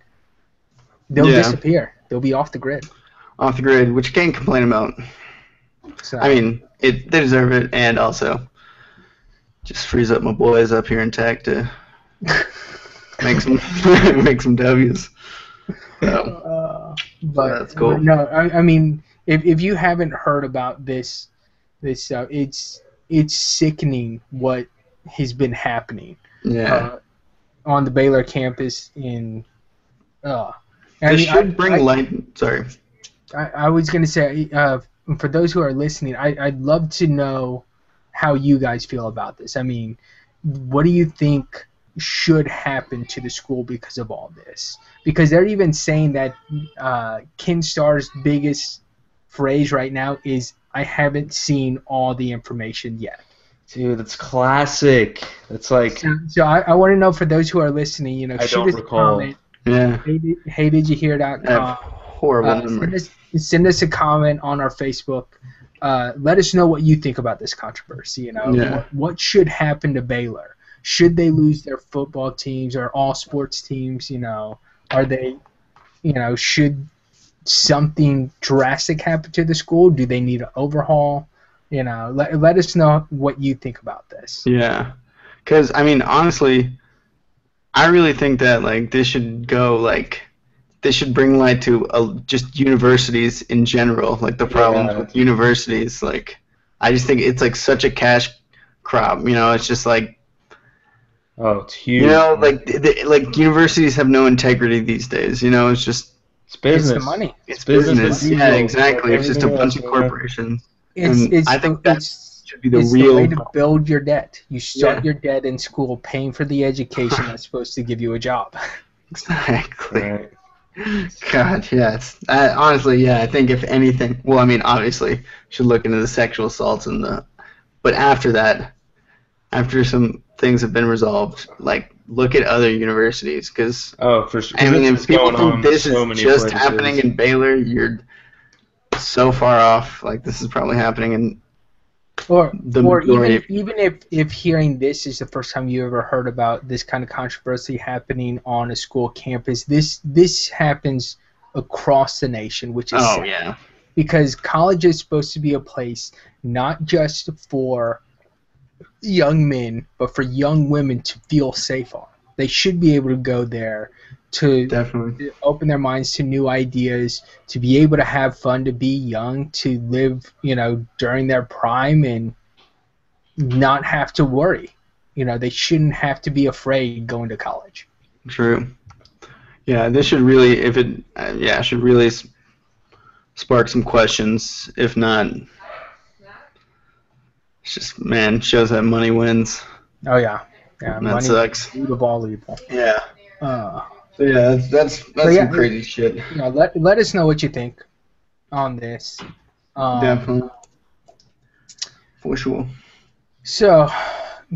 they'll Yeah. disappear. They'll be off the grid. off the grid, which you can't complain about. So, I mean, it they deserve it, and also just frees up my boys up here in Tech to make some make some W's. So, uh, but that's cool. no, I, I mean, if if you haven't heard about this this stuff, it's it's sickening what has been happening yeah, uh, on the Baylor campus in. Uh, I this mean, should I- bring I- light. Sorry. I, I was gonna say, uh, for those who are listening, I, I'd love to know how you guys feel about this. I mean, what do you think should happen to the school because of all this? Because they're even saying that uh, Ken Starr's biggest phrase right now is, "I haven't seen all the information yet." Dude, that's classic. That's like So, so I, I want to know for those who are listening, you know, I shoot don't us a comment. Yeah, Hey, did, hey, did you hear I have that? horrible Uh, send, us, send us a comment on our Facebook. Uh, let us know what you think about this controversy. You know, Yeah. what, what should happen to Baylor? Should they lose their football teams or all sports teams? You know, are they you know, should something drastic happen to the school? Do they need an overhaul? You know, let, let us know what you think about this. Yeah, because I mean, honestly, I really think that like this should go like this should bring light to uh, just universities in general, like the problems Yeah. with universities. Like, I just think it's like such a cash crop. You know, it's just like Oh, it's huge. you know, like th- th- like universities have no integrity these days. You know, it's just it's business. It's the money. it's business business. as Yeah, exactly. like It's just a bunch of corporations. It's, And it's, I think the, that's- Should be the it's real. the way to build your debt. You start Yeah. your debt in school, paying for the education that's supposed to give you a job. Exactly. Right. God, yes. I, honestly, yeah. I think if anything, well, I mean, obviously, should look into the sexual assaults and the, but after that, after some things have been resolved, like look at other universities because Oh, for sure. I mean, if people think this so is just places. happening in Baylor, you're so far off. Like this is probably happening in Or, The or majority even, even if, if hearing this is the first time you ever heard about this kind of controversy happening on a school campus, this this happens across the nation, which is oh sad. yeah, because college is supposed to be a place not just for young men, but for young women to feel safe on. They should be able to go there to definitely. open their minds to new ideas, to be able to have fun, to be young, to live, you know, during their prime and not have to worry. You know, they shouldn't have to be afraid going to college. True. Yeah, this should really, if it, uh, yeah, should really spark some questions. If not, it's just man shows that money wins. Oh yeah, yeah. that money sucks. is the root of all evil. Yeah. Uh, So yeah, that's that's, that's yeah, some crazy shit. you know, let let us know what you think on this. Um, Definitely. For sure. So,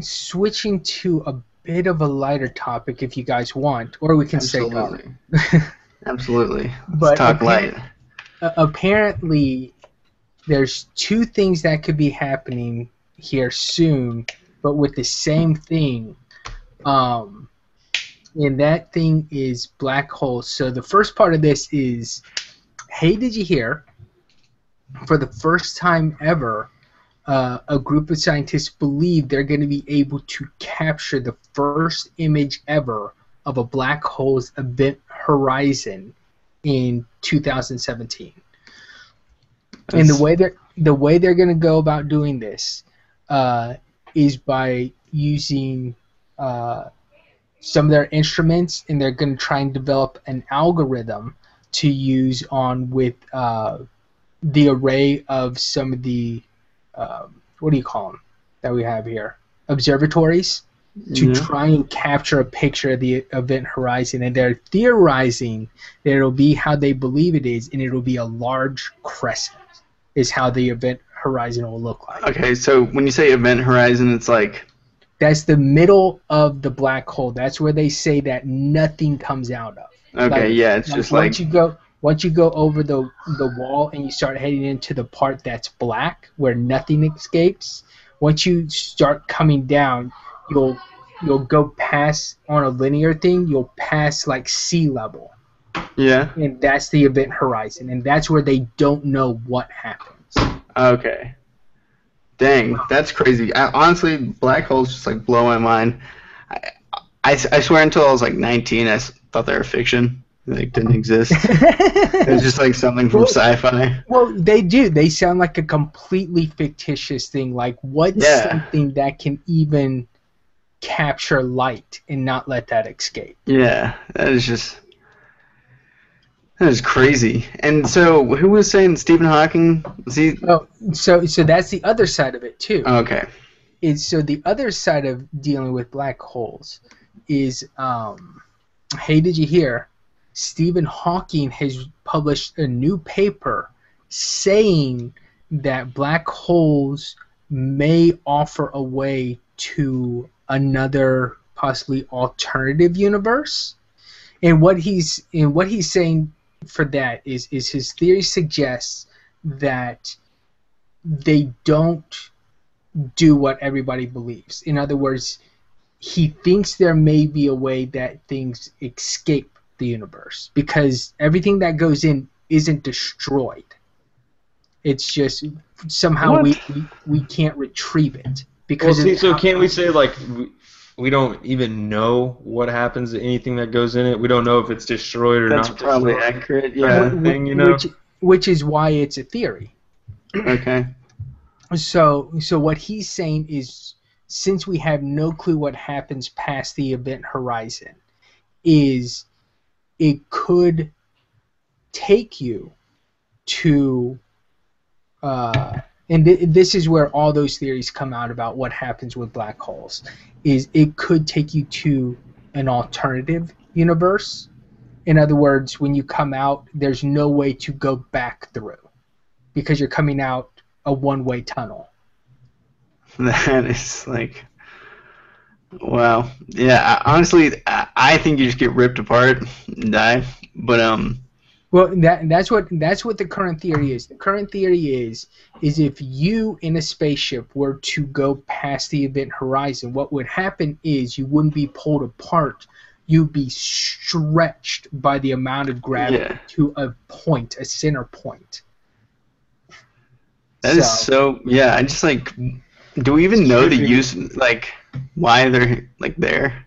switching to a bit of a lighter topic, if you guys want, or we can stay Absolutely. Absolutely. Let's But talk light. Apparently, there's two things that could be happening here soon, but with the same thing. Um, and that thing is black holes. So the first part of this is, hey, did you hear? For the first time ever, uh, a group of scientists believe they're going to be able to capture the first image ever of a black hole's event horizon in 2017. And the way they're the way they're going to go about doing this uh, is by using uh, some of their instruments, and they're going to try and develop an algorithm to use on with uh, the array of some of the um, what do you call them that we have here observatories to Yeah. try and capture a picture of the event horizon and they're theorizing that it'll be how they believe it is and it'll be a large crescent is how the event horizon will look like. Okay, so when you say event horizon, it's like that's the middle of the black hole. That's where they say that nothing comes out of. Okay, Like- yeah, it's Like, just once like you go once you go over the the wall and you start heading into the part that's black where nothing escapes once you start coming down you'll you'll go past on a linear thing you'll pass like sea level. Yeah. and that's the event horizon and that's where they don't know what happens Okay. Dang, that's crazy. I, honestly, black holes just like blow my mind. I, I, I swear until I was like 19, I thought they were fiction. They like, didn't exist. It was just like something from Well- sci-fi. well they do they sound like a completely fictitious thing like what's Yeah. something that can even capture light and not let that escape Yeah, that is just that is crazy. And so, who was saying Stephen Hawking? Was he Oh, so so that's the other side of it too. okay? Is so the other side of dealing with black holes is um, hey, did you hear? Stephen Hawking has published a new paper saying that black holes may offer a way to another possibly alternative universe. And what he's and what he's saying for that is is his theory suggests that they don't do what everybody believes. In other words, he thinks there may be a way that things escape the universe because everything that goes in isn't destroyed. It's just somehow we, we we can't retrieve it Well, because see, so can't we say like we, we don't even know what happens to anything that goes in it? We don't know if it's destroyed or That's not. probably destroyed. accurate. Right. Yeah. wh- thing, you know? which which is why it's a theory. Okay. So so what he's saying is since we have no clue what happens past the event horizon is it could take you to uh and th- this is where all those theories come out about what happens with black holes is it could take you to an alternative universe in other words when you come out there's no way to go back through because you're coming out a one-way tunnel That is like, wow. Yeah. Honestly, I, I think you just get ripped apart and die. But um, Well, that that's what that's what the current theory is. The current theory is is if you in a spaceship were to go past the event horizon, what would happen is you wouldn't be pulled apart. You'd be stretched by the amount of gravity Yeah. to a point, a center point. that is so. Yeah. I just like. Do we even know the use like why they're like there?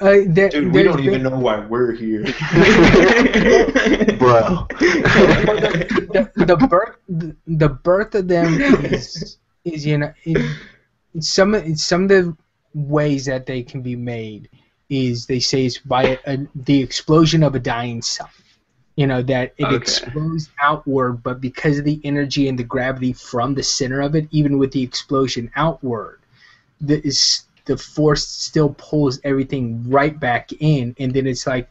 Uh, there, Dude, we don't even know why we're here. Bro. the, the birth the, the birth of them is is you know in, in some in some of the ways that they can be made is they say it's by a, a, the explosion of a dying sun. You know that it Okay. explodes outward, but because of the energy and the gravity from the center of it, even with the explosion outward, the is the force still pulls everything right back in, and then it's like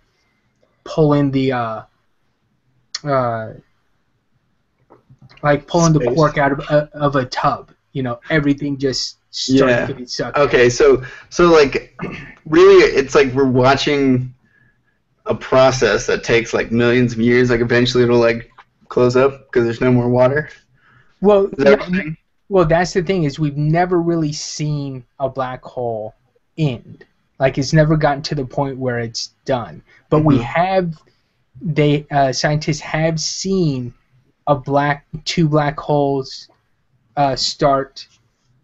pulling the uh, uh, like pulling the cork out of a, of a tub. You know, everything just starts Yeah. getting sucked. Okay, so so like really it's like we're watching a process that takes like millions of years like eventually it'll like close up because there's no more water. Well, Is that yeah, what you're saying? Well, that's the thing is we've never really seen a black hole end. Like it's never gotten to the point where it's done. But we Mhm. have they uh, scientists have seen a black two black holes uh, start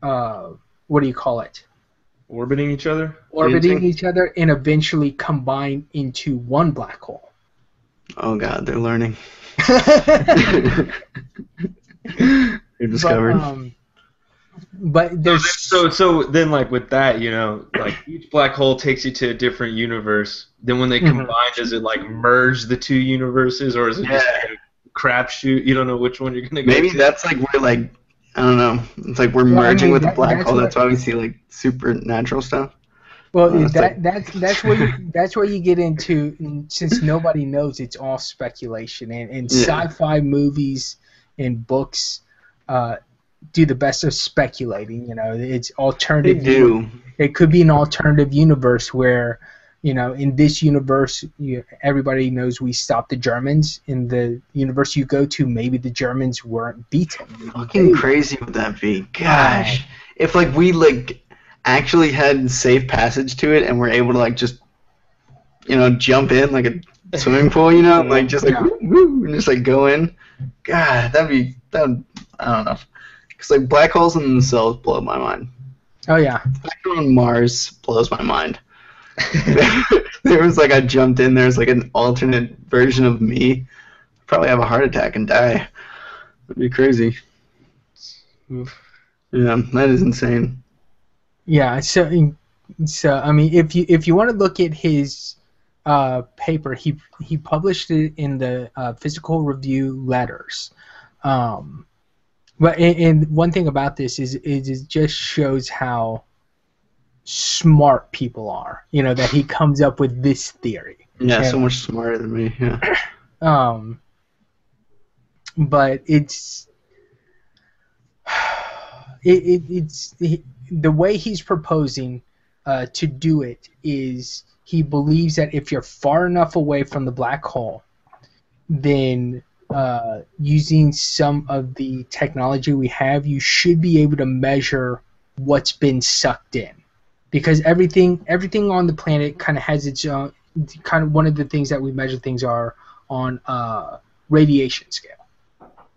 uh, what do you call it Orbiting each other? orbiting Dancing? each other and eventually combine into one black hole. Oh god, they're learning. but, They're discovered. um, but there's So so then like with that, you know, like each black hole takes you to a different universe. Then when they Mhm. combine, does it like merge the two universes, or is it just Yeah. like a crapshoot? You don't know which one you're gonna go Maybe to? that's like we're like I don't know. It's like we're Well, I merging mean, with the that- black that's hole. That's why we see like supernatural stuff. Well, Uh, that like- that's that's where you, that's where you get into since nobody knows, it's all speculation and, and Yeah. sci-fi movies and books uh, do the best of speculating. You know, it's alternative. They do. It could be an alternative universe where you know in this universe you, everybody knows we stopped the Germans. In the universe you go to, maybe the Germans weren't beaten. Maybe Fucking crazy would that be? Gosh, if like we like actually had safe passage to it and we're able to like just you know jump in like a swimming pool, you know, like just like Yeah. woo, woo, and just like go in. God, that'd be that. I don't know, because like black holes in themselves blow my mind. Oh yeah. Black hole on Mars blows my mind. there was like I jumped in. There's like an alternate version of me. Probably have a heart attack and die. That'd be crazy. Oof. Yeah, that is insane. Yeah, so so I mean, if you if you want to look at his uh, paper, he he published it in the uh, Physical Review Letters. Um, but and, and one thing about this is, is it just shows how smart people are. You know that he comes up with this theory. Yeah, Yeah. so much smarter than me. Yeah. Um, but it's it, it it's he, the way he's proposing uh, to do it is he believes that if you're far enough away from the black hole, then uh, using some of the technology we have, you should be able to measure what's been sucked in, because everything everything on the planet kind of has its own kind of one of the things that we measure things are on uh, radiation scale.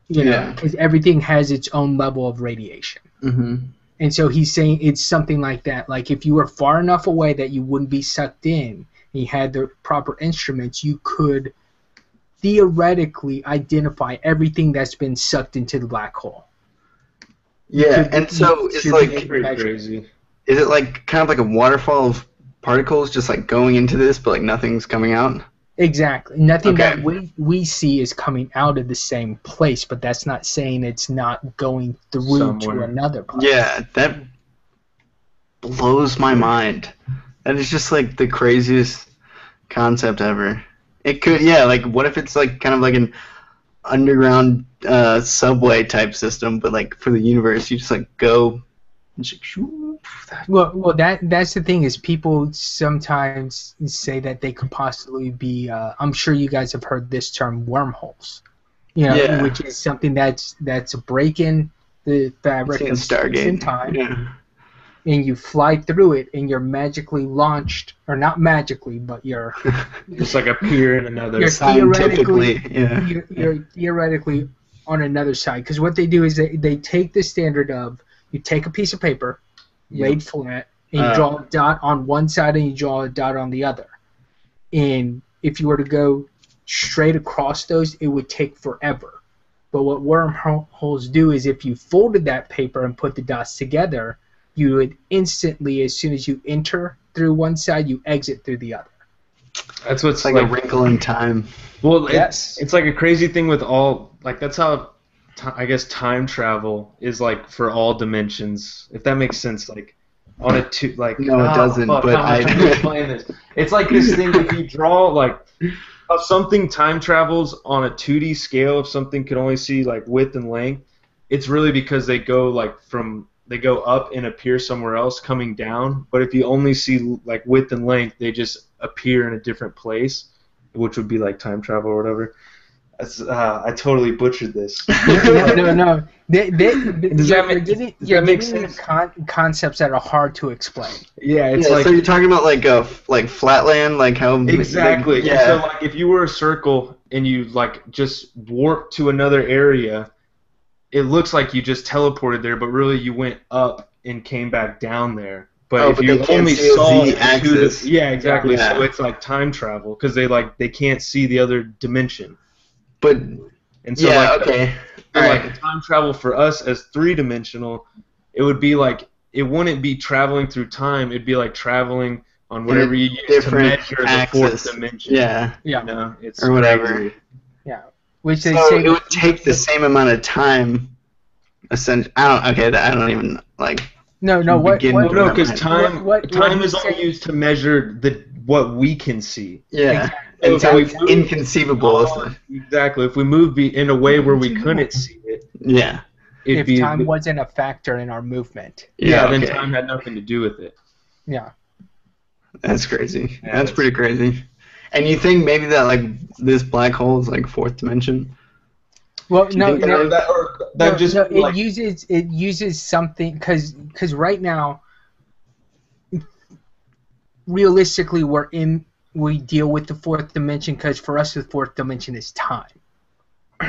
You know, Yeah. because everything has its own level of radiation. Mm-hmm. And so he's saying it's something like that. Like if you were far enough away that you wouldn't be sucked in, and you had the proper instruments, you could theoretically identify everything that's been sucked into the black hole. Yeah, Could- and so it's like, be- crazy. is it like kind of like a waterfall of particles just like going into this, but like nothing's coming out? Exactly. Nothing Okay. that we, we see is coming out of the same place, but that's not saying it's not going through to another place. Yeah, that blows my mind. That is just like the craziest concept ever. It could, yeah, like what if it's like kind of like an underground uh, subway type system, but like for the universe, you just like go. and just, Well, well, that that's the thing is people sometimes say that they could possibly be. Uh, I'm sure you guys have heard this term wormholes. You know, Yeah. which is something that's that's breaking the fabric of Stargate. time, Yeah. And you fly through it, and you're magically launched, or not magically, but you're Just like appear in another. You're Scientifically, theoretically- yeah. you're, you're theoretically on another side because what they do is they, they take the standard of you take a piece of paper laid flat and you Uh. draw a dot on one side and you draw a dot on the other and if you were to go straight across those it would take forever but what wormholes do is if you folded that paper and put the dots together you would instantly as soon as you enter through one side you exit through the other That's what's It's like, like. a wrinkle in time. well, it- Yes. it's like a crazy thing with all. Like that's how, ti I guess time travel is like for all dimensions. If that makes sense, like on a two, like No, it oh, doesn't, fuck, but how am I- explain this. It's like this thing if you draw like how something time travels on a 2D scale. If something could only see like width and length, it's really because they go like from they go up and appear somewhere else coming down. But if you only see like width and length, they just appear in a different place, which would be like time travel or whatever. That's, uh, I totally butchered this. no, no, no. They, they, Does you're, that make- you're getting, does you're that make sense? con- concepts that are hard to explain. Yeah, it's yeah, like so you're talking about like a like flatland, like how exactly. Like, yeah. So like if you were a circle and you like just warped to another area, it looks like you just teleported there, but really you went up and came back down there. But Oh, if but you they only saw the axis. yeah, exactly. Yeah. So it's like time travel because they like they can't see the other dimension, but and so yeah, like okay. All like time travel for us as three dimensional, it would be like it wouldn't be traveling through time. It'd be like traveling on whatever you use to measure the fourth dimension. Yeah, Yeah. You know, it's Or whatever. crazy. Which they so say it would take the same amount of time. Essentially, I don't. Okay, I don't even like. no, no. What? what No, because time what- what time he's is only used to measure the what we can see. Yeah, Exactly. and So so if we move- inconceivable. Oh, isn't exactly. If we move be in a way where we couldn't see it, Yeah. if be time wasn't a factor in our movement. yeah, then okay. time had nothing to do with it. Yeah. That's crazy. Yeah, that's that's- pretty crazy. And you think maybe that like this black hole is like fourth dimension? Well, no, that- no, that, or that no, just no, it like, uses it uses something because because right now, realistically, we're in we deal with the fourth dimension because for us the fourth dimension is time.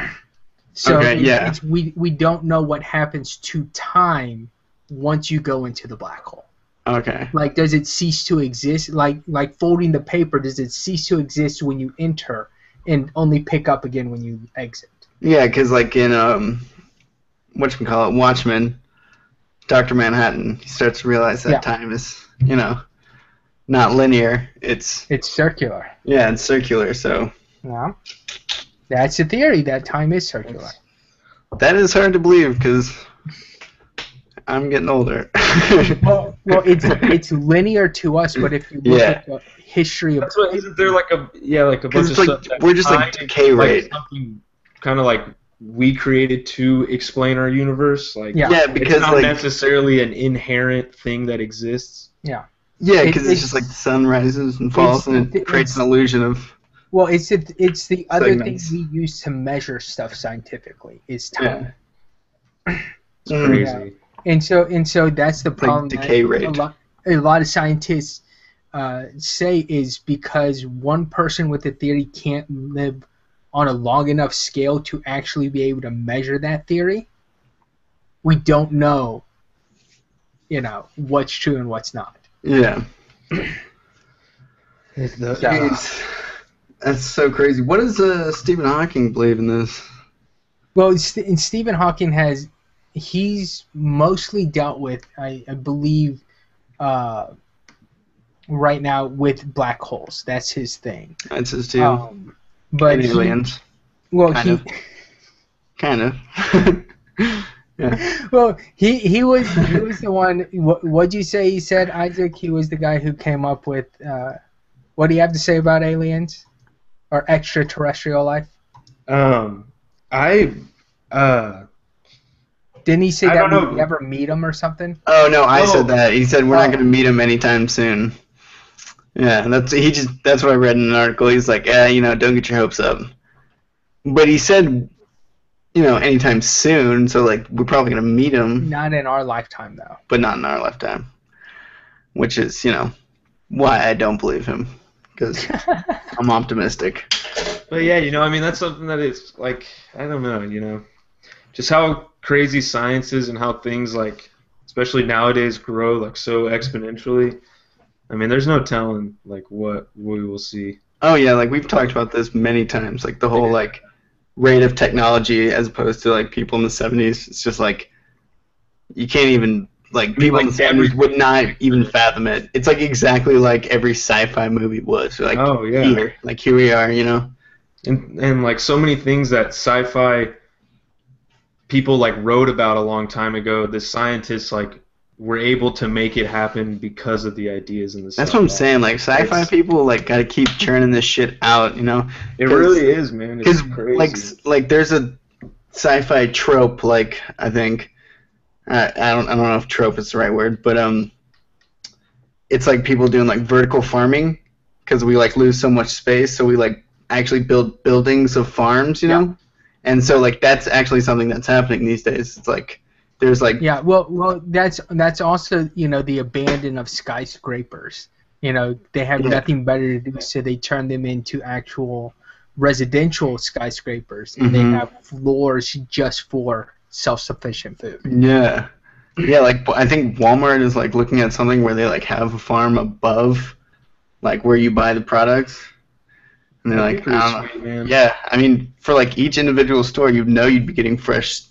So Okay, yeah. it's, we we don't know what happens to time once you go into the black hole. Okay. Like, does it cease to exist? Like like folding the paper, does it cease to exist when you enter and only pick up again when you exit? Yeah, because like in um, what you call it, Watchmen, Doctor Manhattan, he starts to realize that Yeah. time is you know not linear. It's It's circular. yeah, it's circular. So Yeah. That's the theory that time is circular. that is hard to believe because I'm getting older. Well, well, it's it's linear to us, but if you look Yeah. at the history of That's what isn't there like a yeah like a bunch 'Cause of like stuff we're just like time- decay like rate. something kind of like we created to explain our universe like Yeah. Yeah, it's because not like necessarily an inherent thing that exists yeah, It- because it's, it's- just like the sun rises and falls, and it it's- creates an illusion of well, it's it, it's the other Segments. thing we use to measure stuff scientifically is time. it's Mm. crazy And so and so that's the problem. that decay rate. A lot, a lot of scientists uh, say is because one person with a theory can't live on a long enough scale to actually be able to measure that theory. We don't know, you know, what's true and what's not. Yeah. The- Jeez. That's so crazy. What does uh, Stephen Hawking believe in this? Well, St- Stephen Hawking has he's mostly dealt with, I, I believe, uh, right now with black holes. That's his thing. That's his too. Um, but and he- well, kind he, of. Kind of. yeah. well, he he was he was the one. What what'd you say? He said Isaac. He was the guy who came up with. Uh, what do you have to say about aliens or extraterrestrial life? Um, I uh, Didn't he say I that we know. never meet him or something? Oh no, I Oh. said that. He said we're Oh. not going to meet him anytime soon. Yeah, that's he just that's what I read in an article. He's like, yeah, you know, don't get your hopes up. But he said, you know, anytime soon. So like, we're probably going to meet him, Not in our lifetime, though. but not in our lifetime. Which is, you know, why I don't believe him because I'm optimistic. but yeah, you know, I mean, that's something that is like, I don't know, you know, just how crazy sciences and how things like, especially nowadays, grow like so exponentially. I mean, there's no telling like what we will see. Oh yeah, like we've talked about this many times. Like the whole like rate of technology as opposed to like people in the '70s. It's just like you can't even like people in like the '70s would not even fathom it. It's like exactly like every sci-fi movie was. Like Oh, yeah. here, like here we are. You know. and and like so many things that sci-fi people like wrote about a long time ago the scientists like were able to make it happen because of the ideas and the That's what I'm saying. Like sci-fi It's- people like gotta keep churning this shit out. You know. It really is man it's Because crazy like like there's a sci-fi trope like I think I, I don't I don't know if trope is the right word but um it's like people doing like vertical farming because we like lose so much space so we like actually build buildings of farms you know and so like that's actually something that's happening these days it's like there's like Yeah, well, well, that's that's also you know the abandon of skyscrapers. You know they have Yeah. nothing better to do, so they turn them into actual residential skyscrapers, and Mhm. they have floors just for self-sufficient food. Yeah. Yeah, like I think Walmart is like looking at something where they like have a farm above like where you buy the products. And they're That'd like, be pretty I don't know. sweet. Yeah, I mean, for like each individual store, you know you'd be getting fresh,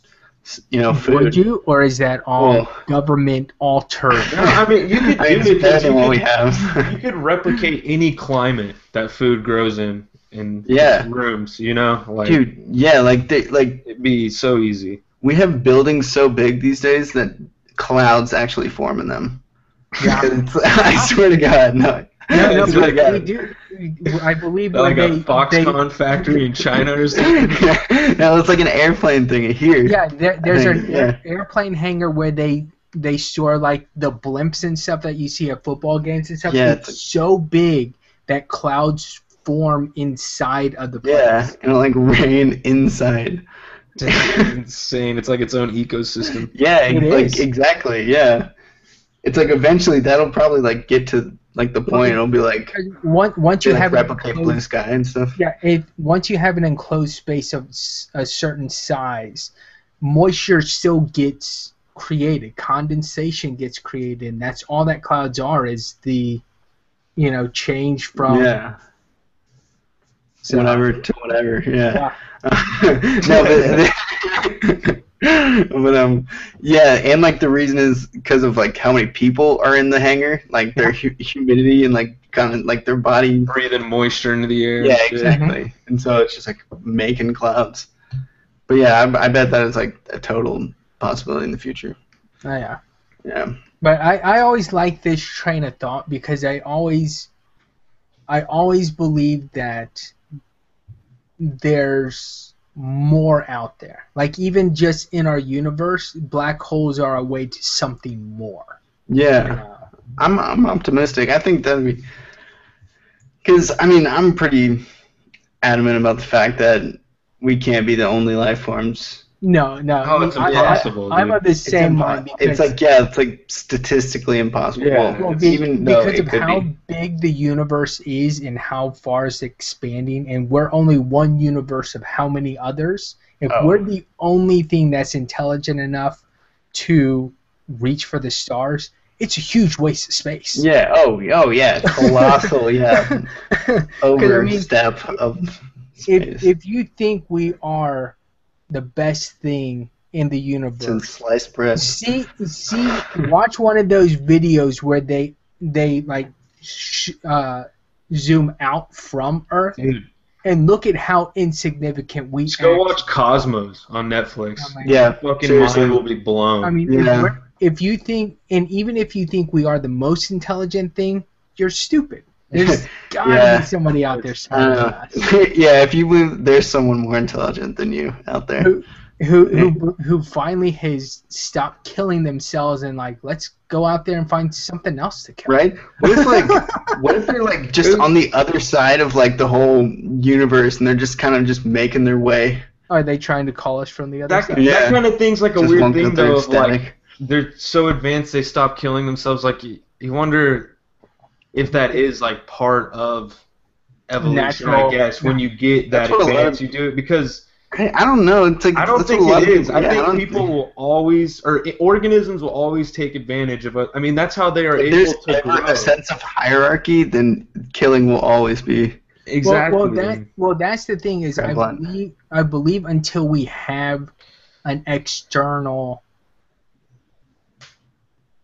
you know, food. Would you, or is that all Well- government altered? No, I mean you could I mean, do it's it better because you what we could, have. you could replicate any climate that food grows in in Yeah. rooms you know like Dude, yeah, like they like it'd be so easy we have buildings so big these days that clouds actually form in them. Yeah. I swear to God, no. No, no, I swear to we do. I believe like when a they, Foxconn factory in China or something yeah, no, it's like an airplane thing here. yeah, there, there's think, an yeah. airplane hangar where they they store like the blimps and stuff that you see at football games and stuff. Yeah, it's, it's- so big that clouds form inside of the place. Yeah, and like rain inside. insane it's like its own ecosystem Yeah, It like is. exactly. Yeah, it's like eventually that'll probably like get to like the point. It'll be like uh, Once once you have an replicate blue enclosed- sky and stuff. Yeah, it, once you have an enclosed space of a certain size, moisture still gets created. Condensation gets created, and that's all that clouds are is the, you know, change from. yeah, so- whatever to whatever. Yeah. no, but, but um, yeah, and like the reason is because of like how many people are in the hangar, like their hu- humidity and like kind of like their body breathing moisture into the air Yeah, and shit. exactly. And so it's just like making clouds. But yeah, I, I bet that is like a total possibility in the future. Oh, yeah. Yeah. But I, I always like this train of thought because I always I always believe that there's more out there. Like even just in our universe, black holes are a way to something more. Yeah. Uh, I'm I'm optimistic. I think that'd be because I mean I'm pretty adamant about the fact that we can't be the only life forms No, no. Oh, it's I- I- impossible, I'm dude. of the same impo- mind because it's like yeah, it's like statistically impossible. Yeah. Well, Well, be- even though because it of could how be. big the universe is and how far it's expanding, and we're only one universe of how many others. If Oh. we're the only thing that's intelligent enough to reach for the stars, it's a huge waste of space. Yeah. Oh. Oh. Yeah. Colossal. yeah. mean, Overstep of if space. if you think we are the best thing in the Since universe, sliced bread. see see watch one of those videos where they they like sh- uh, zoom out from Earth Dude, and look at how insignificant we. just go watch Cosmos on Netflix. Oh Yeah. Fucking Seriously. mind will be blown. I mean, Yeah. if, if you think, and even if you think we are the most intelligent thing, you're stupid. There's gotta Yeah. be somebody out there I smarter than us. yeah. If you believe there's someone more intelligent than you out there. Who, who, who, who finally has stopped killing themselves and like, let's go out there and find something else to kill. Right? What if like what if they're like just on the other side of like the whole universe and they're just kind of just making their way? Are they trying to call us from the other that, side? Yeah. that kind of thing's like a just weird thing though. Of like they're so advanced they stop killing themselves. Like you, you wonder if that is like part of evolution. Natural- I guess when you get that That's what a lot advanced, of- you do it because I, I don't know. It's like I don't think what a lot it of is. I yeah, think don't people will always, or organisms will always take advantage of it. I mean, that's how they are If able there's to ever grow. a sense of hierarchy, then killing will always be. Exactly. Well, well, that well, that's the thing is, I believe, I believe until we have an external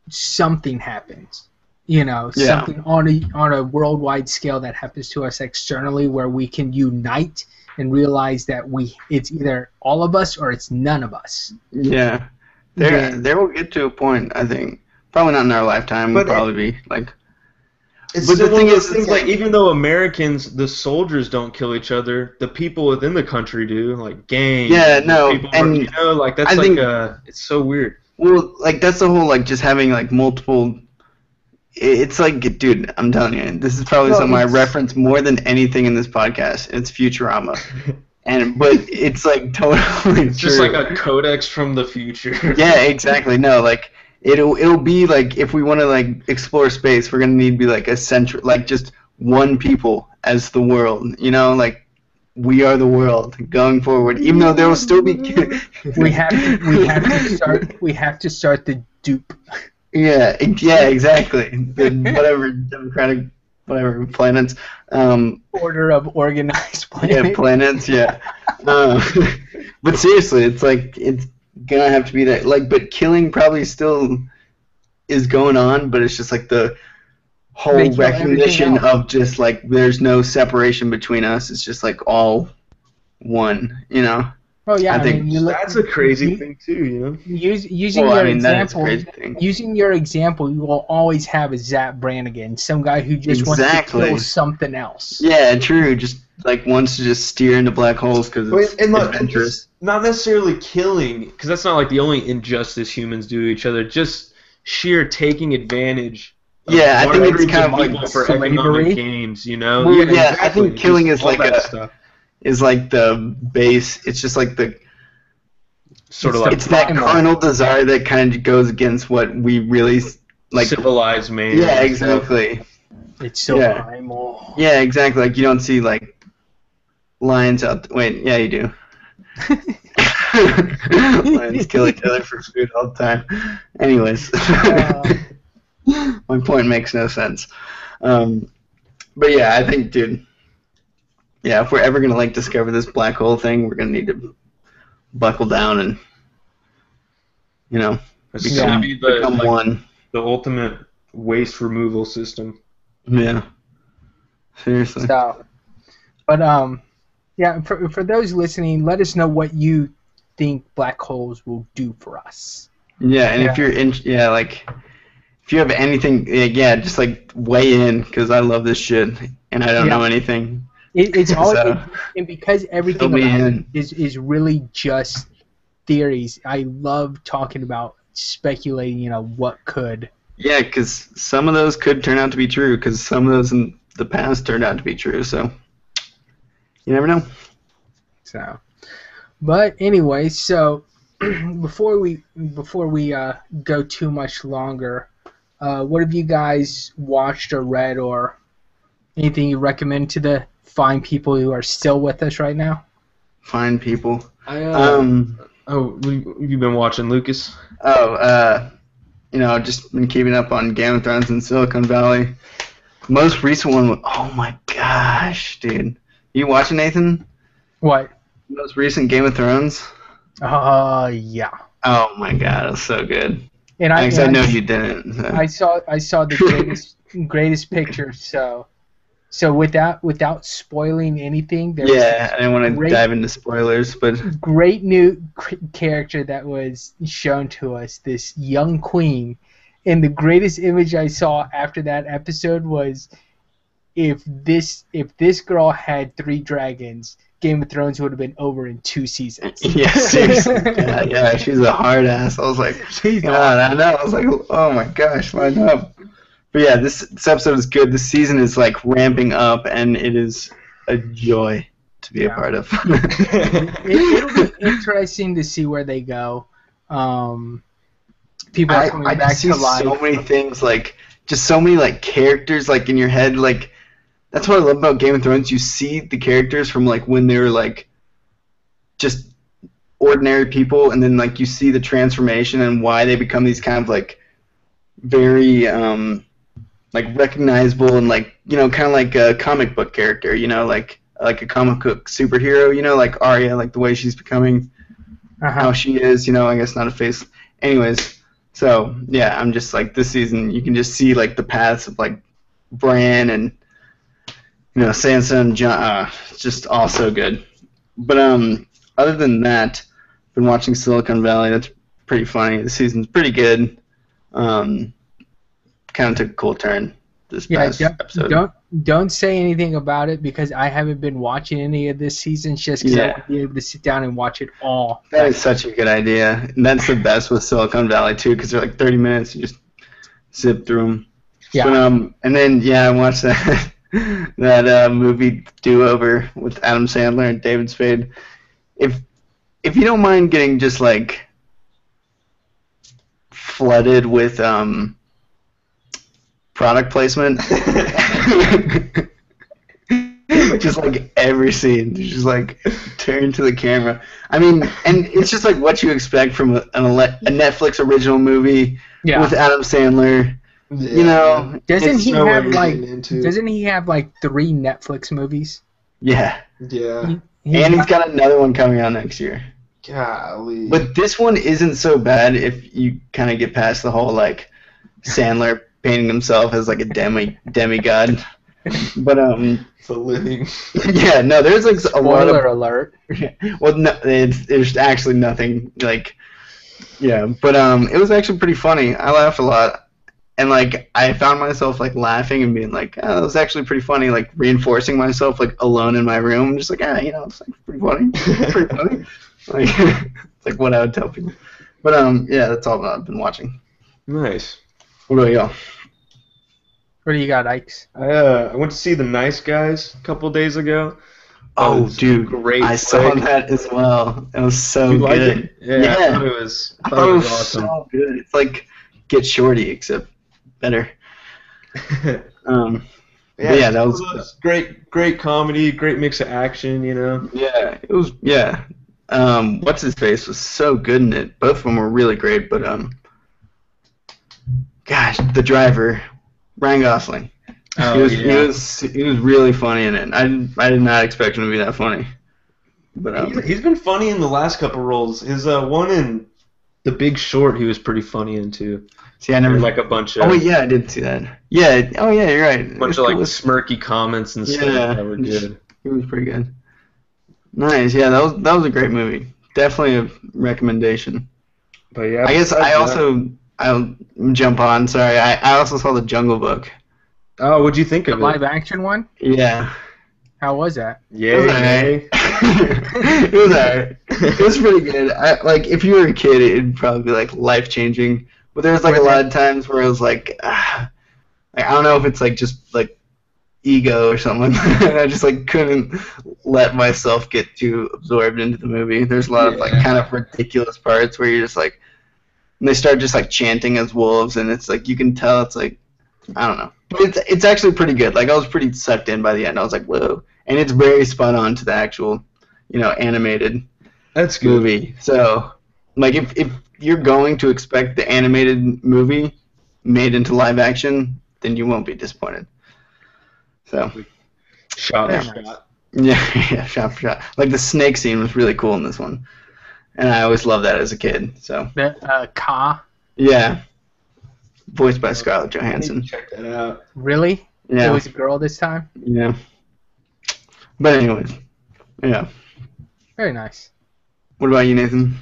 something happens, you know, Yeah. something on a on a worldwide scale that happens to us externally, where we can unite and realize that we it's either all of us or it's none of us. Yeah, there Then- there will get to a point. I think probably not in our lifetime. Would But it- probably be like It's But the thing is, things it's like, like- even though Americans, the soldiers don't kill each other, the people within the country do, like gangs. Yeah, no, people, and you know, like that's I like think- uh it's so weird. well, like that's the whole like just having like multiple. It- It's like, dude, I'm telling you, this is probably Well, something I reference more than anything in this podcast. It's Futurama, and but it's like totally It's just like a codex from the future. yeah, exactly. No, like it'll it'll be like if we want to like explore space, we're gonna need to be like a central, like just one people as the world. You know, like we are the world going forward. Even though there will still be. We have to, we have to start we have to start the DOOP. Yeah, yeah, exactly. The whatever democratic, whatever planets. Um, Order of organized yeah, planets. Yeah. Um, but seriously, it's like it's gonna have to be that. Like, but killing probably still is going on, but it's just like the whole recognition of just like there's no separation between us. It's just like all one. You know. Oh yeah, I I, think mean, look, That's a crazy you- thing too, you know. Use, using Well, your I mean that is a example, crazy thing. using your example, you will always have a Zap Brannigan, some guy who just wants to Exactly. kill something else. Yeah, true. Just like wants to just steer into black holes because it's and look, adventurous. not necessarily killing, because that's not like the only injustice humans do to each other. Just sheer taking advantage. of Yeah, I think it's kind of like people for slavery. economic gains. You know. Well, yeah, I think killing Just is like that a- stuff. Is like the base. It's just like the sort of it's like it's that primal. carnal desire that kind of goes against what we really like. civilized man. Yeah, exactly. It's so Yeah. primal. Yeah, exactly. Like you don't see like lions out. wait, yeah, you do. lions kill each other for food all the time. Anyways, Uh, my point makes no sense. Um, but yeah, I think, dude. Yeah, if we're ever gonna like discover this black hole thing, we're gonna need to buckle down and, you know, It's Yeah. be the become like, one. the ultimate waste removal system. Yeah. Seriously. so, but um, yeah. For for those listening, let us know what you think black holes will do for us. Yeah, and if you're in, yeah, like if you have anything, yeah, yeah just like weigh in because I love this shit and I don't Yeah. know anything. It, it's all So- and because everything about it is is really just theories. I love talking about speculating. You know what could. Yeah, because some of those could turn out to be true because some of those in the past turned out to be true. So you never know. So, but anyway, so before we before we uh, go too much longer, uh, what have you guys watched or read or anything you recommend to the fine people who are still with us right now? Find people. I, uh, Um. oh, you've been watching Lucas? Oh. Uh. You know, just been keeping up on Game of Thrones and Silicon Valley. Most recent one. was- Oh my gosh, dude. You watching Nathan? What? Most recent Game of Thrones. Uh, yeah. Oh my god, it's so good. And I, Thanks, I and know you didn't. so. I saw I saw the greatest greatest picture. So, so without without spoiling anything, there was yeah, I don't want to great- dive into spoilers, but great new character that was shown to us. This young queen, and the greatest image I saw after that episode was if this if this girl had three dragons, Game of Thrones would have been over in two seasons. yeah, seriously. yeah, yeah, she's a hard ass. I was like, She's God, I know. I was like, oh my gosh, line up. But yeah, this, this episode is good. This season is like ramping up, and it is a joy to be Yeah. a part of. it, it'll be interesting to see where they go. Um, people are I, coming I back just see to life. so many things, like just so many like characters, like in your head. Like that's what I love about Game of Thrones. You see the characters from like when they were like just ordinary people, and then like you see the transformation and why they become these kind of like very um like recognizable and like you know kind of like a comic book character. You know, like like a comic book superhero. You know, like Arya, like the way she's becoming Uh-huh. how she is, you know, I guess not a face. Anyways, so yeah, I'm just like this season you can just see like the paths of like Bran and you know Sansa and Jon. Uh, just all so good. But um, other than that, I've been watching Silicon Valley. That's pretty funny. The season's pretty good. Um, kind of took a cool turn this Yeah, past don't, episode. don't don't say anything about it because I haven't been watching any of this season just because I Yeah. want to be able to sit down and watch it all. That is such a good idea. And that's the best with Silicon Valley too, because they're like 30 minutes. You just zip through them. Yeah. But, um, and then yeah, I watched that that uh, movie Do Over with Adam Sandler and David Spade. If if you don't mind getting just like flooded with um product placement. just like every scene, just like turn to the camera. I mean, and it's just like what you expect from a, ele- a Netflix original movie Yeah. with Adam Sandler. You know, Doesn't he know what have like? into. Doesn't he have like three Netflix movies? yeah, Yeah. He- and he's got- got another one coming out next year. Golly. But this one isn't so bad if you kind of get past the whole like Sandler painting himself as like a demi demigod. But um, the living. yeah, no, there's like a lot of Spoiler alert. well, no, it's there's actually nothing like, yeah, but um, it was actually pretty funny. I laughed a lot, and like I found myself like laughing and being like, oh, that was actually pretty funny. Like reinforcing myself like alone in my room, just like, ah, you know, it's like pretty funny, pretty funny. Like it's like what I would tell people. But um, yeah, that's all I've been watching. Nice. What about y'all? What do you got, Ikes? I uh, I went to see the Nice Guys a couple days ago. Oh, was dude, great I saw flick. that as well. It was so you like good. it? Yeah, I thought it was. I I thought thought it it was was awesome. so good. It's like Get Shorty, except better. Um, yeah, yeah, that was- was great. Great comedy. Great mix of action. You know. yeah, it was. Yeah, um, what's his face was so good in it. Both of them were really great, but um, gosh, the driver, Ryan Gosling. Oh, he was he was he was really funny in it. I I did not expect him to be that funny. But um, He's- he's been funny in the last couple roles. His uh, one in The Big Short, he was pretty funny in too. see, I never like a bunch of Oh yeah, I did see that. Yeah. Oh yeah, you're right. bunch of like was- smirky comments and stuff Yeah. that were good. It was pretty good. Nice. Yeah, that was that was a great movie. Definitely a recommendation. But yeah, I guess I besides that- also I'll jump on. Sorry, I, I also saw the Jungle Book. Oh, what'd you think The of it? The live action one? Yeah. How was that? It was alright. it was alright. It was pretty good. I, like if you were a kid, it'd probably be like life changing. But there's like a lot of times where it was like, ah, like I don't know if it's like just like ego or something. and I just like couldn't let myself get too absorbed into the movie. There's a lot of like kind of ridiculous parts where you're just like, and they start just like chanting as wolves, and it's like you can tell it's like, I don't know. But it's it's actually pretty good. Like I was pretty sucked in by the end. I was like, whoa, and it's very spot on to the actual, you know, animated That's good. movie. So, like, if if you're going to expect the animated movie made into live action, then you won't be disappointed. So, Shot Very for nice. shot. yeah, yeah, shot for shot. Like the snake scene was really cool in this one, and I always loved that as a kid. So, The uh, Kaa. yeah, voiced by Scarlett Johansson. Check that out. Really? Yeah. It was a girl this time. yeah. But anyways, yeah. Very nice. What about you, Nathan?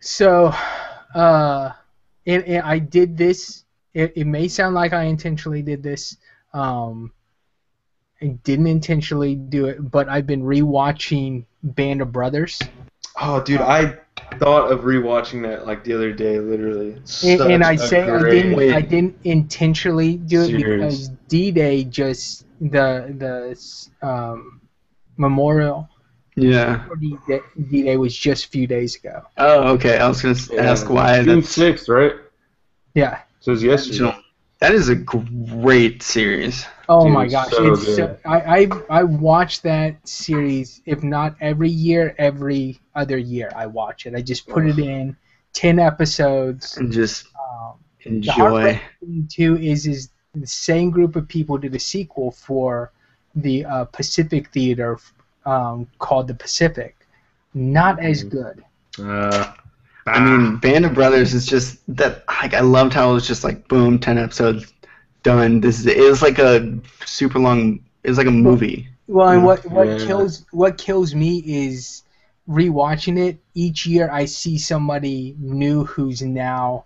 So, uh, and, and I did this. It, it may sound like I intentionally did this. Um, I didn't intentionally do it, but I've been rewatching Band of Brothers, Oh, dude, I thought of rewatching that like the other day, literally. And, and I say I didn't. Wait. I didn't intentionally do it Series. because D-Day just the the um, memorial Yeah. D-Day, D-Day was just a few days ago. Oh, okay. I was gonna Yeah. ask why. June sixth, right? Yeah. Says yesterday. that is a great series. Oh Dude, my gosh, so it's so. I, I I watch that series if not every year, every other year I watch it. I just put it in ten episodes. And just Um, enjoy. thing too is is the same group of people did a sequel for the uh, Pacific Theater um, called The Pacific. Not as Mhm. good. Uh, I mean, Band of Brothers is just that. Like, I loved how it was just like boom, ten episodes, done. This is it was like a super long. It was like a movie. Well, and what what Yeah. kills what kills me is rewatching it. Each year, I see somebody new who's now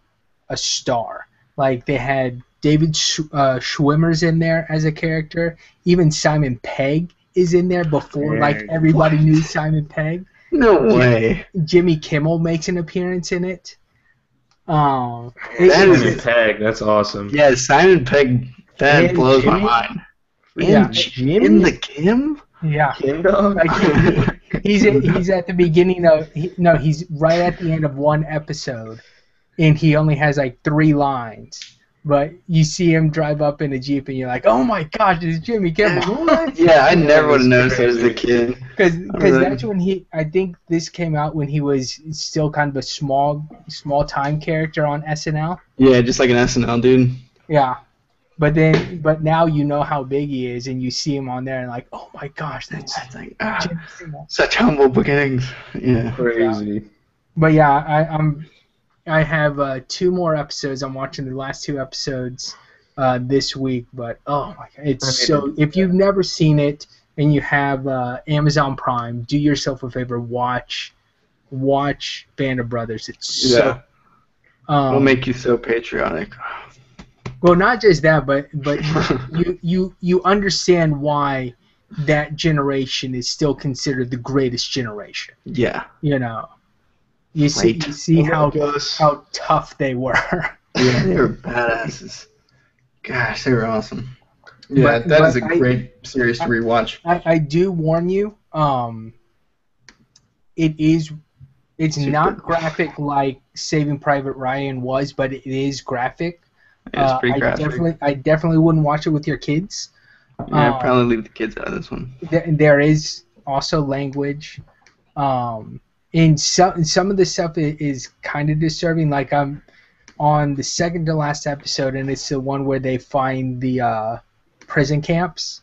a star. Like they had David Sch- uh, Schwimmer's in there as a character. Even Simon Pegg is in there before like Dang. everybody knew Simon Pegg. No way. Jimmy Kimmel makes an appearance in it. Um, That it- is- Simon Pegg, that's awesome. Yeah, Simon Pegg. That And blows my Jimmy? mind. Yeah. And Jim in the Kim. yeah. Kim dog? I he's at, he's at the beginning of he, no he's right at the end of one episode and he only has like three lines but you see him drive up in a jeep and you're like oh my gosh it's jimmy kimmel yeah, I never would have That's noticed that as a kid. because Really? that's when he i think this came out when he was still kind of a small small time character on snl Yeah, just like an SNL dude. yeah but then but now you know how big he is and you see him on there and like oh my gosh that's That's like ah, jimmy kimmel such humble beginnings. Yeah. Crazy. But yeah, I, I'm I have uh, two more episodes. I'm watching the last two episodes uh, this week. But oh my god, it's so. If you've never seen it and you have uh, Amazon Prime, do yourself a favor, watch watch Band of Brothers. It's Yeah. so. Um, It'll make you so patriotic. well, not just that, but but you you you understand why that generation is still considered the greatest generation. Yeah. You know, you see you see how us. how tough they were. Yeah, they were badasses. Gosh, they were awesome. Yeah, But- that is but a I- great series to rewatch. I, I do warn you, um, it is it's Super. not graphic like Saving Private Ryan was, but it is graphic. It's Uh, pretty I definitely I definitely wouldn't watch it with your kids. yeah, um, probably leave the kids out of this one. There, there is also language. Um, and some some of the stuff i- is kind of disturbing. Like I'm on the second to last episode, and it's the one where they find the uh, prison camps.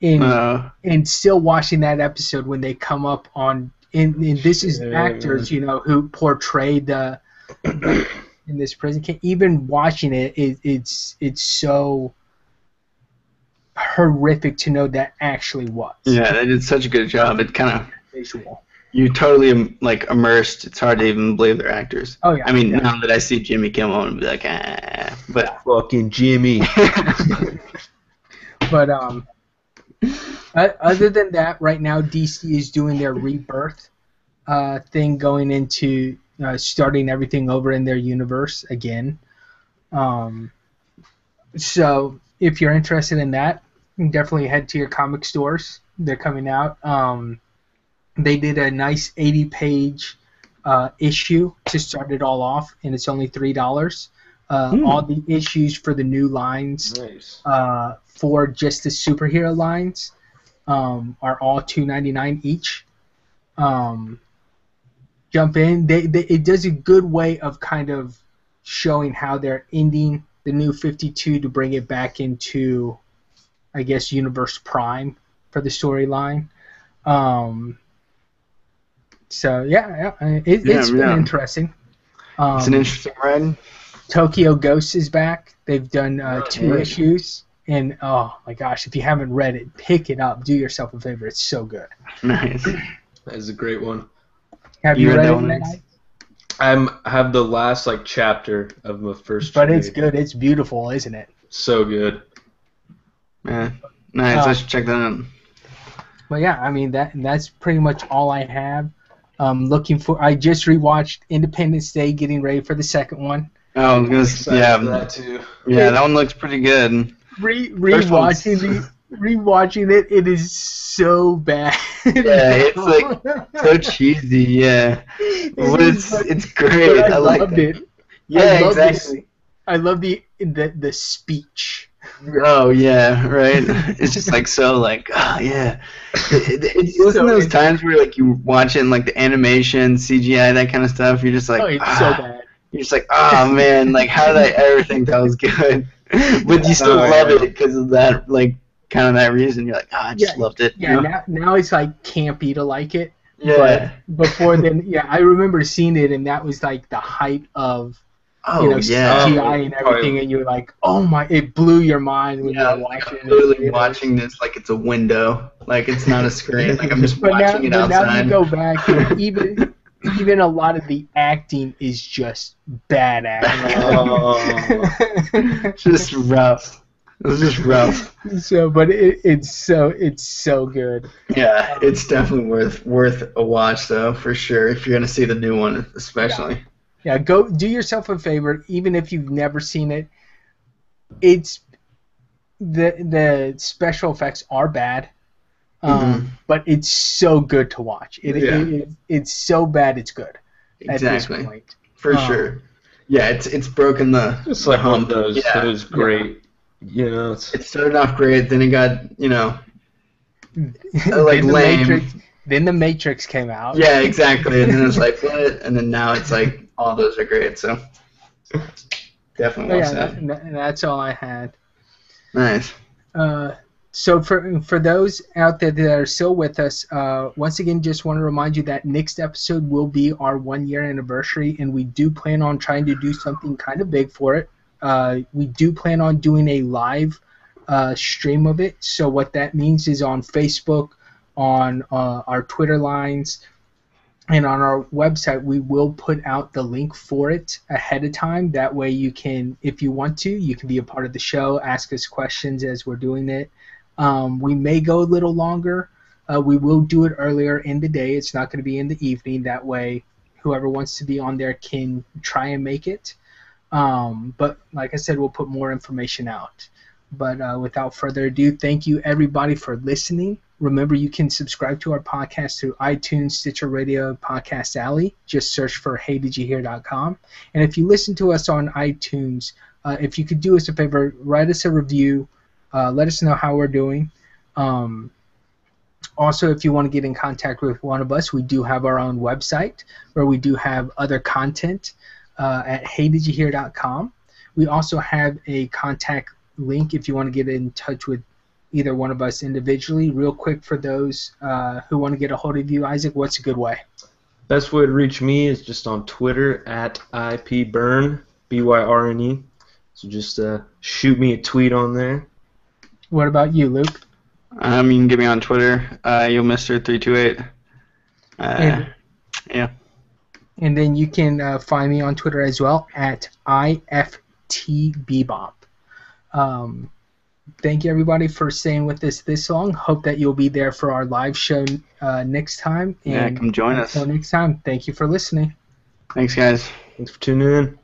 In Uh, and still watching that episode when they come up on and, and this is Shit. actors you know who portrayed the in this prison camp even watching it, it it's it's so horrific to know that actually was yeah, they did such a good job. It kind of visual you totally like immersed. It's hard to even believe they're actors. oh yeah I mean, yeah. now that I see Jimmy Kimmel, and be like, ah, but Fucking Jimmy. but um other than that right now dc is doing their rebirth uh, thing going into uh, starting everything over in their universe again um, so if you're interested in that definitely head to your comic stores. They're coming out. Um, they did a nice 80 page uh, issue to start it all off, and it's only three dollars. Uh, Hmm. All the issues for the new lines Nice. uh, for just the superhero lines um, are all two ninety nine each. Um, jump in. They, they it does a good way of kind of showing how they're ending the new fifty two to bring it back into, I guess, Universe Prime for the storyline. Um, so yeah, yeah, it, it's Yeah, been yeah. interesting. Um, It's an interesting ride. Tokyo Ghost is back. They've done uh, Oh, two yeah. issues, and oh my gosh, if you haven't read it, pick it up. Do yourself a favor. It's so good. Nice. That is a great one. Have You you, read read it? one. I'm have the last like chapter of my first. But it's good. It's beautiful, isn't it? So good. Yeah. Nice. Uh, I should check that out. But yeah, I mean that that's pretty much all I have. Um, looking for. I just rewatched Independence Day, getting ready for the second one. Oh, I was gonna s- Excited yeah, for that too. yeah, that one looks pretty good. Re First rewatching the rewatching it, it is so bad. Yeah, it's like So cheesy, yeah. But it's it's great. but I, like loved it. it. Yeah, I love this. exactly. I love the the the speech. Oh yeah, right. It's just like so like oh yeah. It, it, it's So those times where like you watch it like the animation, CGI, that kind of stuff. You're just like oh, it's ah. so bad. You're just like oh man, like how did I ever think that was good? But you still Oh, love yeah. it because of that like kind of that reason. You're like oh, I just Yeah, loved it. Yeah, you know? now, now it's like campy to like it. yeah. But before then, yeah, I remember seeing it, and that was like the height of Oh you know yeah. CGI and Probably- everything, and you're like, oh my, it blew your mind when Yeah, you were I'm watching. it. watching this like it's a window, like it's not a screen. Like I'm just But now, watching it but now outside. you go back, and even even a lot of the acting is just bad oh. acting. just rough. It was just rough. so, but it, it's so it's so good. Yeah, it's definitely worth worth a watch though, for sure. If you're gonna see the new one, especially. Yeah, go do yourself a favor, even if you've never seen it. It's the the special effects are bad, um, Mhm. but it's so good to watch. It, Yeah. it, it- it's so bad it's good at Exactly, this point. for Um, sure. Yeah, it's it's broken the. It's like one of those Yeah, those great. You know, it's It started off great, then it got you know. then like the lame. Matrix, then the Matrix came out. Yeah, exactly. And then it's like what? And then now it's like all those are great. So definitely watch yeah, that. that- that's all I had. Nice. Uh, so for for those out there that are still with us, uh, once again, just want to remind you that next episode will be our one year anniversary, and we do plan on trying to do something kind of big for it. Uh, we do plan on doing a live uh, stream of it. So what that means is on Facebook, on uh, our Twitter lines, and on our website, we will put out the link for it ahead of time. That way, you can, if you want to, you can be a part of the show, ask us questions as we're doing it. Um, we may go a little longer. Uh, we will do it earlier in the day. It's not going to be in the evening. That way, whoever wants to be on there can try and make it. Um, but like I said, we'll put more information out. But uh, without further ado, thank you everybody for listening. Remember, you can subscribe to our podcast through iTunes, Stitcher Radio, Podcast Alley. Just search for HeyDidYouHear.com. And if you listen to us on iTunes, uh, if you could do us a favor, write us a review. Uh, let us know how we're doing. Um, also, if you want to get in contact with one of us, we do have our own website where we do have other content uh, at heydidYouHear.com. We also have a contact link if you want to get in touch with either one of us individually. Real quick for those uh, who want to get a hold of you, Isaac, what's a good way? best way to reach me is just on Twitter at ipbyrne b y r n e. So just uh, shoot me a tweet on there. What about you, Luke? Um, you can get me on Twitter. Uh, you'll Mister three two eight. Uh, And- And then you can uh, find me on Twitter as well at IFTBebop. Um, thank you, everybody, for staying with us this long. Hope that you'll be there for our live show uh, next time. yeah, And come join us. until next time, thank you for listening. Thanks, guys. Thanks for tuning in.